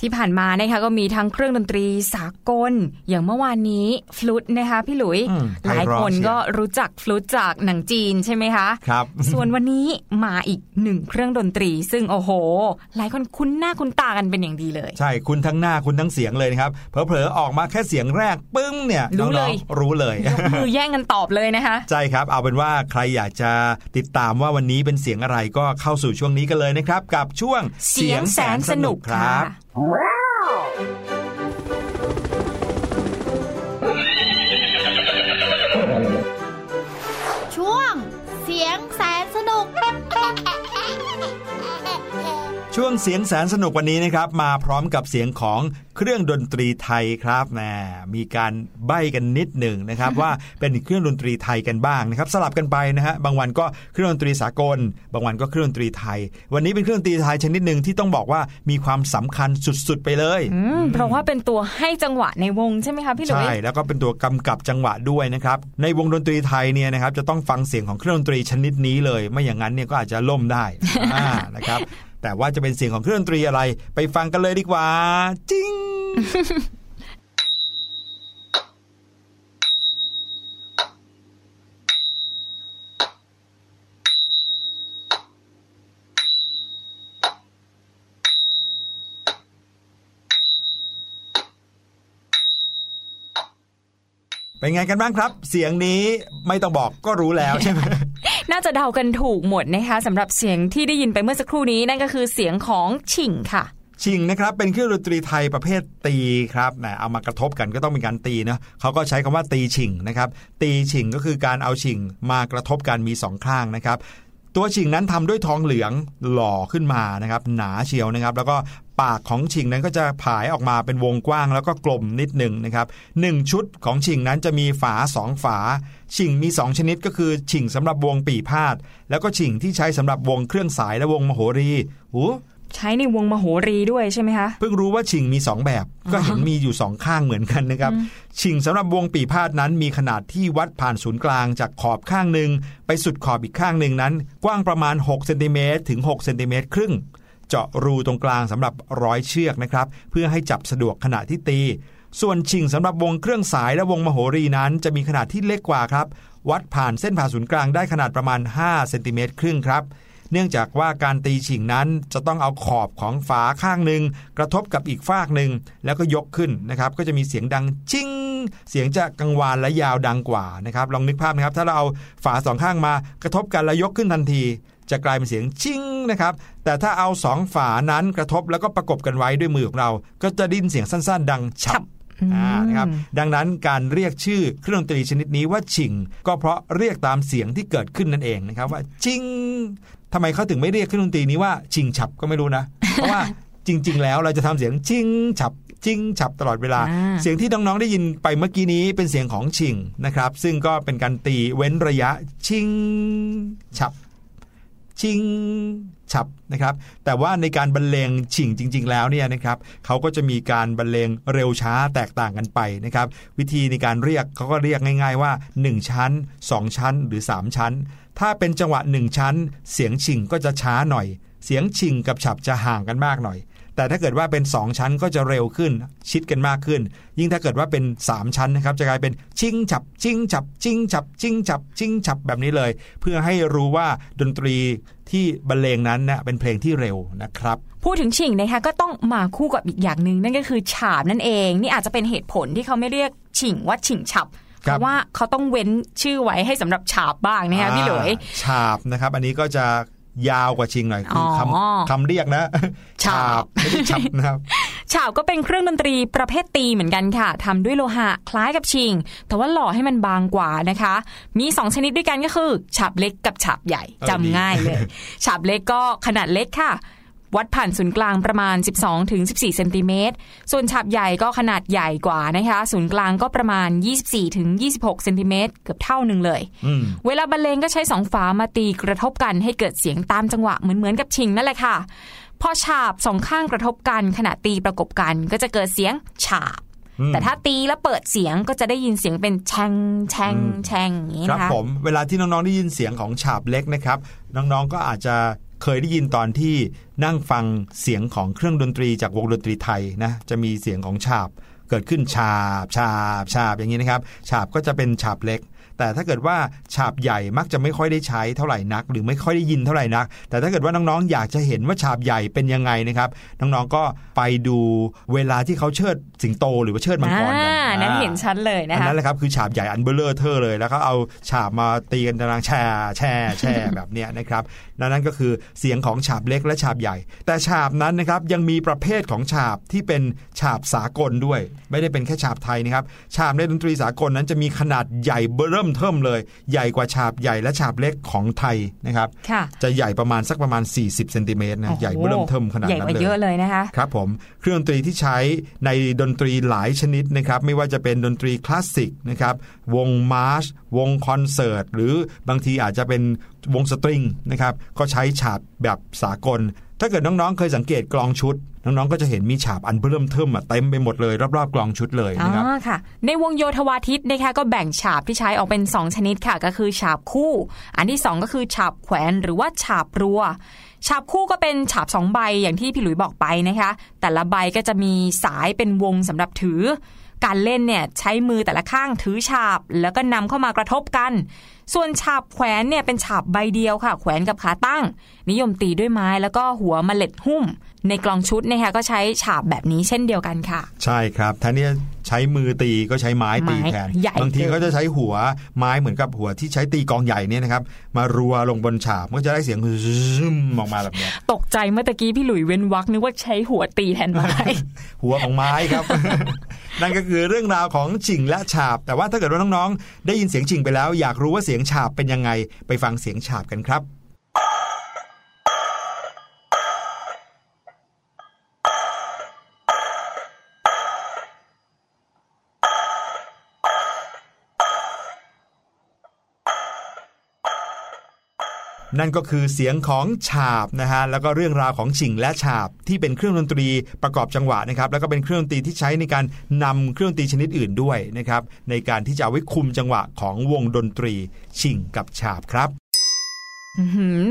[SPEAKER 1] ที่ผ่านมานะคะก็มีทั้งเครื่องดนตรีสากล อย่างเมื่อวานนี้ฟลุตนะคะพี่หลุย
[SPEAKER 2] อืม
[SPEAKER 1] หลายคน
[SPEAKER 2] ไพเราะเชียว
[SPEAKER 1] ก็รู้จักฟลุตจากหนังจีนใช่ไหมคะ
[SPEAKER 2] ครับ
[SPEAKER 1] ส่วนวันนี้มาอีกหนึ่งเครื่องดนตรี ซึ่งโอ้โห หลายคนคุ้นหน้าคุ้นตากันเป็นอย่างดีเลย
[SPEAKER 2] ใช่คุณทั้งหน้าคุณทั้งเสียงเลยนะครับเผลอๆออกมาแค่เสียงแรกปึ้งเนี่ย
[SPEAKER 1] รู้เลย
[SPEAKER 2] น้องๆรู้เลย
[SPEAKER 1] ยกมือแย่งกันตอบเลยนะคะ
[SPEAKER 2] ใช่ครับ เอาเป็นว่าใครอยากจะติดตามว่าวันนี้เป็นเสียงอะไรก็เข้าสู่ช่วงนี้กันเลยนะครับ กับช่วง
[SPEAKER 1] เสียงแสนสนุก
[SPEAKER 2] ค
[SPEAKER 1] ค่ะ
[SPEAKER 2] รับ
[SPEAKER 4] ช่
[SPEAKER 2] ช่วงเสียงแสนสนุกวันนี้นะครับ มาพร้อมกับเสียงของเครื่องดนตรีไทยครับแหมมีการใบ้กันนิดหนึ่งนะครับ ว่าเป็นเครื่องดนตรีไทยกันบ้างนะครับ สลับกันไปนะฮะบางวันก็เครื่องดนตรีสากล บางวันก็เครื่องดนตรีไทย วันนี้เป็นเครื่องดนตรีไทยชนิดหนึ่งที่ต้องบอกว่ามีความสำคัญสุดๆไปเลย
[SPEAKER 1] อืมเพราะว่าเป็นตัวให้จังหวะในวงใช่ไหมคะพี่หลุย
[SPEAKER 2] ใช่แล้วก็เป็นตัวกำกับจังหวะด้วยนะครับในวงดนตรีไทยเนี่ยนะครับจะต้องฟังเสียงของเครื่องดนตรีชนิดนี้เลย ไม่อย่างนั้นเนี่ยก็อาจจะล่มได้อ่านะครับ แต่ว่าจะเป็นเสียงของเครื่องดนตรีอะไร ไปฟังกันเลยดีกว่า จริงเป็นไงกันบ้างครับ เสียงนี้ไม่ต้องบอกก็รู้แล้วใช่ไหม
[SPEAKER 1] น่าจะเดากันถูกหมดนะคะสำหรับเสียงที่ได้ยินไปเมื่อสักครู่นี้นั่นก็คือเสียงของฉิ่งค่ะ
[SPEAKER 2] ชิงนะครับเป็นเครื่องดนตรีไทยประเภทตีครับนะเอามากระทบกันก็ต้องเป็นการตีนะเขาก็ใช้คำว่าตีชิงนะครับตีชิงก็คือการเอาชิงมากระทบกันมีสองข้างนะครับ ตัวชิงนั้นทำด้วยทองเหลืองหล่อขึ้นมานะครับหนาเชียวนะครับ แล้วก็ปากของชิงนั้นก็จะผายออกมาเป็นวงกว้างแล้วก็กลมนิดหนึ่งนะครับหนึ่งชุดของชิงนั้นจะมีฝาสองฝา ชิงมี 2 ชนิดก็คือ ชิงสำหรับวงปีพาดแล้วก็ชิงที่ใช้สำหรับวงเครื่องสายและวงมโหรีโอ้
[SPEAKER 1] ใช้ในวงมโหรีด้วยใช่ไหมคะ
[SPEAKER 2] เพิ่งรู้ว่าชิงมี 2 แบบ ก็เห็นมีอยู่ 2 ข้างเหมือนกันนะครับ ชิงสำหรับวงปีพาดนั้นมีขนาดที่วัดผ่านศูนย์กลางจากขอบข้างหนึ่งไปสุดขอบอีกข้างหนึ่งนั้น กว้างประมาณ6เซนติเมตรถึง6เซนติเมตรครึ่ง เจาะรูตรงกลางสำหรับร้อยเชือกนะครับ เพื่อให้จับสะดวกขณะที่ตี ส่วนชิงสำหรับวงเครื่องสายและวงมโหรีนั้นจะมีขนาดที่เล็กกว่าครับ วัดผ่านเส้นผ่าศูนย์กลางได้ขนาดประมาณ5เซนติเมตรครึ่งครับ เนื่องจากว่าการตีฉิงนั้นจะต้องเอาขอบของฝาข้างหนึ่งกระทบกับอีกฝากหนึ่งแล้วก็ยกขึ้นนะครับก็จะมีเสียงดังจิ้งเสียงจะกังวานและยาวดังกว่านะครับลองนึกภาพนะครับถ้าเราเอาฝาสองข้างมากระทบกันแล้วยกขึ้นทันที จะกลายเป็นเสียงชิงนะครับแต่ถ้าเอาสองฝานั้นกระทบแล้วก็ประกบกันไว้ด้วยมือของเรา ก็จะไดยินเสียงสั้น ๆ ดังฉับอ่านะครับดังนั้นการเรียกชื่อเครื่องดนตรีชนิดนี้ว่าชิง ก็เพราะเรียกตามเสียงที่เกิดขึ้นนั่นเองนะครับว่าจิง ทำไมเขาถึงไม่เรียกเครื่องดนตรีนี้ว่าชิงฉับก็ไม่รู้นะ เพราะว่าจริง ๆ แล้วเราจะทำเสียงชิงฉับจิงฉับตลอดเวลา
[SPEAKER 1] อ่า
[SPEAKER 2] เสียงที่น้อง ๆ ได้ยินไปเมื่อกี้นี้เป็นเสียงของชิงนะครับ ซึ่งก็เป็นการตีเว้นระยะชิงฉับ ชิงฉับนะครับ แต่ว่าในการบรรเลงฉิงจริง ๆ แล้วเนี่ยนะครับเขาก็จะมีการบรรเลงเร็วช้าแตกต่างกันไปนะครับ วิธีในการเรียกเขาก็เรียกง่าย ๆ ว่า 1 ชั้น 2 ชั้นหรือ 3 ชั้นถ้าเป็นจังหวะ1ชั้น เสียงฉิงก็จะช้าหน่อย เสียงฉิงกับฉับจะห่างกันมากหน่อย แต่ถ้าเกิดว่าเป็น 2 ชั้นก็จะเร็วขึ้น ชิดกันมากขึ้น ยิ่งถ้าเกิดว่าเป็น 3 ชั้นนะครับจะกลายเป็นชิงฉับชิงฉับชิงฉับชิงฉับชิงฉับแบบนี้เลย เพื่อให้รู้ว่าดนตรีที่บรรเลงนั้นเนะเป็นเพลงที่เร็วนะครับ
[SPEAKER 1] พูดถึงฉิงนะคะก็ต้องมาคู่กับอีกอย่างหนึ่งนั่นก็คือฉาบนั่นเอง นี่อาจจะเป็นเหตุผลที่เขาไม่เรียกฉิงว่าฉิงฉับ เพ
[SPEAKER 2] ครับ
[SPEAKER 1] ราะว่าเขาต้องเว้นชื่อไว้ให้สำหรับฉาบบ้างนะคะพี่หลุย
[SPEAKER 2] อ่าฉาบนะครับ อันนี้ก็จะยาวกว่าชิงหน่อยคืออ
[SPEAKER 1] อ
[SPEAKER 2] คำคำเรียกนะ
[SPEAKER 1] ฉาบ
[SPEAKER 2] ไม่ได้ฉับนะครับ
[SPEAKER 1] ฉาบก็เป็นเครื่องดนตรีประเภทตีเหมือนกันค่ะทำด้วยโลหะคล้ายกับชิง แต่ว่าหล่อให้มันบางกว่านะคะ มี 2 ชนิดด้วยกันก็คือฉาบเล็กกับฉาบใหญ่
[SPEAKER 2] เออ
[SPEAKER 1] จำ
[SPEAKER 2] ดี
[SPEAKER 1] ง่ายเลยฉาบเล็กก็ขนาดเล็กค่ะ วัดผ่านศูนย์กลางประมาณ 12ถึง14 เซนติเมตร ส่วนฉาบใหญ่ก็ขนาดใหญ่กว่านะคะ ศูนย์กลางก็ประมาณ 24ถึง26 เซนติเมตร เกือบเท่าหนึ่งเลย
[SPEAKER 2] อืม
[SPEAKER 1] เวลาบรรเลงก็ใช้สองฝามาตีกระทบกันให้เกิดเสียงตามจังหวะเหมือนเหมือนๆกับชิงนั่นแหละค่ะ พอฉาบสองข้างกระทบกันขณะตีประกบกันก็จะเกิดเสียงฉาบ
[SPEAKER 2] อืม
[SPEAKER 1] แต่ถ้าตีแล้วเปิดเสียงก็จะได้ยินเสียงเป็นแชงแชงแชงอย่างนี้
[SPEAKER 2] ครับ
[SPEAKER 1] นะคะ
[SPEAKER 2] ผมเวลาที่น้องๆได้ยินเสียงของฉาบเล็กนะครับ น้องๆก็อาจจะ เคยได้ยินตอนที่นั่งฟังเสียงของเครื่องดนตรีจากวงดนตรีไทยนะจะมีเสียงของฉาบเกิดขึ้นฉาบฉาบฉาบอย่างนี้นะครับฉาบก็จะเป็นฉาบเล็ก แต่ถ้าเกิดว่าฉาบใหญ่มักจะไม่ค่อยได้ใช้เท่าไหร่นัก หรือไม่ค่อยได้ยินเท่าไหร่นัก แต่ถ้าเกิดว่าน้องๆอยากจะเห็นว่าฉาบใหญ่เป็นยังไงนะครับ น้องๆก็ไปดูเวลาที่เขาเชิดสิงโตหรือว่าเชิดมังกรกัน
[SPEAKER 1] อ่านั้นเห็นชัดเลย
[SPEAKER 2] อั
[SPEAKER 1] นะ
[SPEAKER 2] น
[SPEAKER 1] คะ
[SPEAKER 2] นั้นแหละครับคือฉาบใหญ่อันเบ้อเริ่มเทิ่มเลยแล้วก็เอาฉาบมาตีกันตารางแช่แช่แช่แบบเนี้ยนะครับนั่นนั่นก็คือเสียงของฉาบเล็กและฉาบใหญ่ แต่ฉาบนั้นนะครับยังมีประเภทของฉาบที่เป็นฉาบสากลด้วย ไม่ได้เป็นแค่ฉาบไทยนะครับฉาบในดนตรีสากลนั้นจะมีขนาดใหญ่เบ้อเริ่มเทิ่มเลย ใหญ่กว่าฉาบใหญ่และฉาบเล็กของไทยนะครับ
[SPEAKER 1] ค่ะ
[SPEAKER 2] จะใหญ่ประมาณสักประมาณ 40เซนติเมตรนะใหญ่เบ้อเริ่มเทิมขนาด
[SPEAKER 1] ใหญ่
[SPEAKER 2] นั้
[SPEAKER 1] ก
[SPEAKER 2] น
[SPEAKER 1] ว่า
[SPEAKER 2] เลย
[SPEAKER 1] เยอะเลยนะคะ
[SPEAKER 2] ครับผมเครื่องดนตรีที่ใช้ในดนตรีหลายชนิดนะครับไม่ว่าจะเป็นดนตรีคลาสสิกนะครับวงมาร์ชวงคอนเสิร์ตหรือบางทีอาจจะเป็นวงสตริงนะครับก็ใช้ฉาบแบบสากลถ้าเกิดน้องๆ เคยสังเกตกลองชุด น้องๆก็จะเห็นมีฉาบอันเริ่มเทิมอะเต็มไปหมดเลยรอบๆกลองชุดเลยนะครับ
[SPEAKER 1] อค่ะ ในวงโยธวาทิตนะคะก็แบ่งฉาบที่ใช้ออกเป็น 2 ชนิดค่ะ ก็คือฉาบคู่ อันที่ 2 ก็คือฉาบแขวนหรือว่าฉาบรัวฉาบคู่ก็เป็นฉาบสองใบอย่างที่พี่หลุยบอกไปนะคะ แต่ละใบก็จะมีสายเป็นวงสำหรับถือ การเล่นเนี่ยใช้มือแต่ละข้างถือฉาบ แล้วก็นำเข้ามากระทบกัน ส่วนฉาบแขวนเนี่ยเป็นฉาบใบเดียวค่ะ แขวนกับขาตั้ง นิยมตีด้วยไม้แล้วก็หัวมเมล็ดหุ้ม ในกลองชุดนะคะก็ใช้ฉาบแบบนี้เช่นเดียวกันค่ะ
[SPEAKER 2] ใช่ครับแทนที่จะใช้มือตีก็ใช้ไม้ตี
[SPEAKER 1] ไม้
[SPEAKER 2] แทน
[SPEAKER 1] ใหญ่
[SPEAKER 2] บางที
[SPEAKER 1] เกิน
[SPEAKER 2] ก็จะใช้หัวไม้เหมือนกับหัวที่ใช้ตีกลองใหญ่เนี่ยนะครับ มารัวลงบนฉาบมันก็จะได้เสียงซึมออกมาแบบเนี้ย
[SPEAKER 1] ตกใจเมื่อตะกี้พี่หลุยเว้นวักนึกว่าใช้หัวตีแทนไม้
[SPEAKER 2] หัวของไม้ครับ นั่นก็คือเรื่องราวของฉิงและฉาบ แต่ว่าถ้าเกิดว่าน้องๆ ได้ยินเสียงฉิงไปแล้ว อยากรู้ว่าเสียงฉาบเป็นยังไงไปฟังเสียงฉาบกันครับ นั่นก็คือเสียงของฉาบนะฮะแล้วก็เรื่องราวของฉิงและฉาบ ที่เป็นเครื่องดนตรีประกอบจังหวะนะครับแล้วก็เป็นเครื่องดนตรีที่ใช้ในการนำเครื่องดนตรีชนิดอื่นด้วยนะครับในการที่จะเอาไว้คุมจังหวะของวงดนตรีฉิงกับฉาบครับ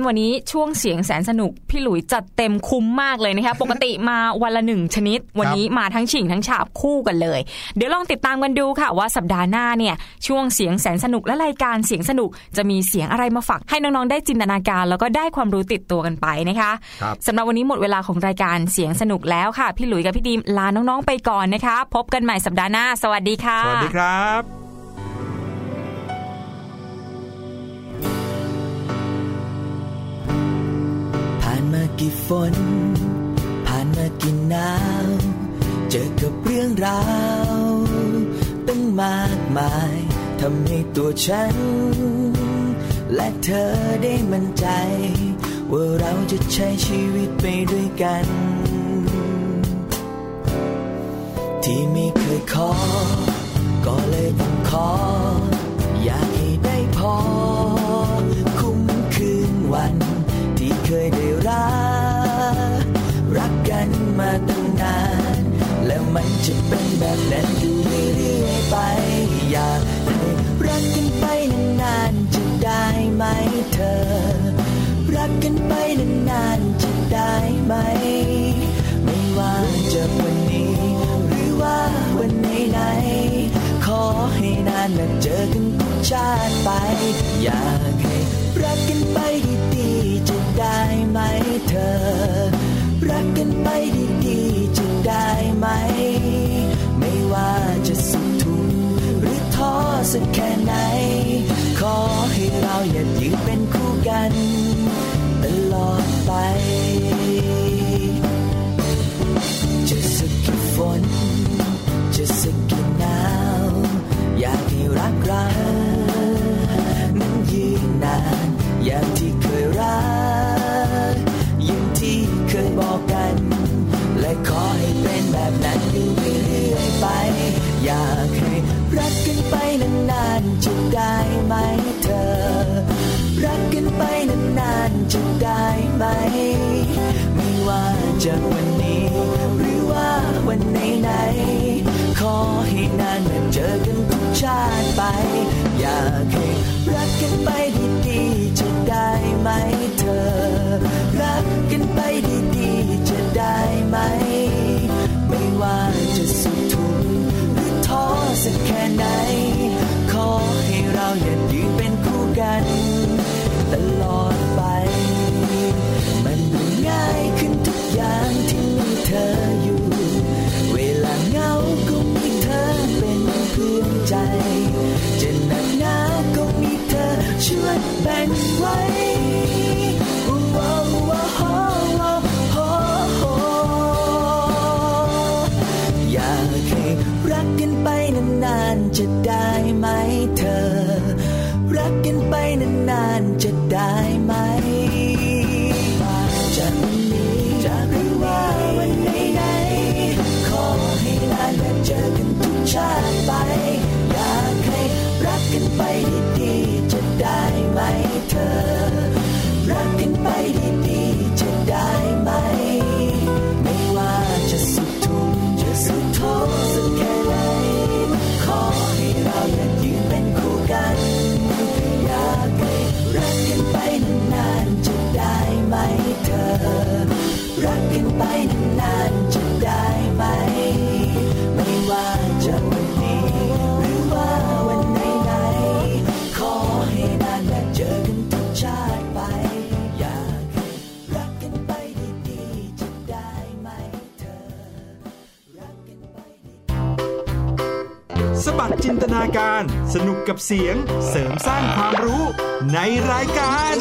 [SPEAKER 1] วันนี้ช่วงเสียงแสนสนุก พี่หลุยจัดเต็มคุ้มมากเลยนะคะปกติมาวันละหนึ่งชนิด วันนี้มาทั้งฉิงทั้งฉาบคู่กันเลย เดี๋ยวลองติดตามกันดูค่ะ ว่าสัปดาห์หน้าเนี่ย ช่วงเสียงแสนสนุกและรายการเสียงสนุกจะมีเสียงอะไรมาฝากให้น้องๆได้จินตนาการ แล้วก็ได้ความรู้ติดตัวกันไปนะคะ
[SPEAKER 2] ครับ
[SPEAKER 1] สำหรับวันนี้หมดเวลาของรายการเสียงสนุกแล้วค่ะ พี่หลุยกับพี่ดีมลาน้องๆไปก่อนนะคะ พบกันใหม่สัปดาห์หน้า สวัสดีค่ะ
[SPEAKER 2] สวัสดีครับ
[SPEAKER 5] กี่ฝน ผ่านมากี่หนาวเจอกับเรื่องราวตั้งมากมายทำให้ตัวฉัน และเธอได้มั่นใจ ว่าเราจะใช้ชีวิตไปด้วยกัน ที่ไม่เคยขอ ก็เลยต้องขอ อยากให้ได้พอ คุ้มคืนวันที่เคยได้ จะเป็นแบบนั้นอยู่เรื่อยไป อยากให้รักกันไปนานๆจะได้ไหมเธอ รักกันไปนานๆจะได้ไหม ไม่ว่าจะวันนี้ หรือว่าวันไหนๆขอให้นานและเจอกันทุกชาติไป อยากให้รักกันไปดีๆจะได้ไหมเธอ รักกันไปดีๆจะได้ไหม ไม่ว่าจะสุขทุกข์หรือท้อสักแค่ไหน ขอให้เราอย่ายืนเป็นคู่กัน ตลอดไป ขอให้นานเจอกันทุกชาติไป อยากให้รักกันไปดีๆจะได้ไหมเธอ รักกันไปดีๆจะได้ไหม ไม่ว่าจะสุดทุกข์หรือท้อสักแค่ไหน ขอให้เราอย่า เธอ รักกันไปนานๆจะได้ จินตนา
[SPEAKER 2] การ สนุกกับเสียง เสริมสร้างความรู้ในรายการ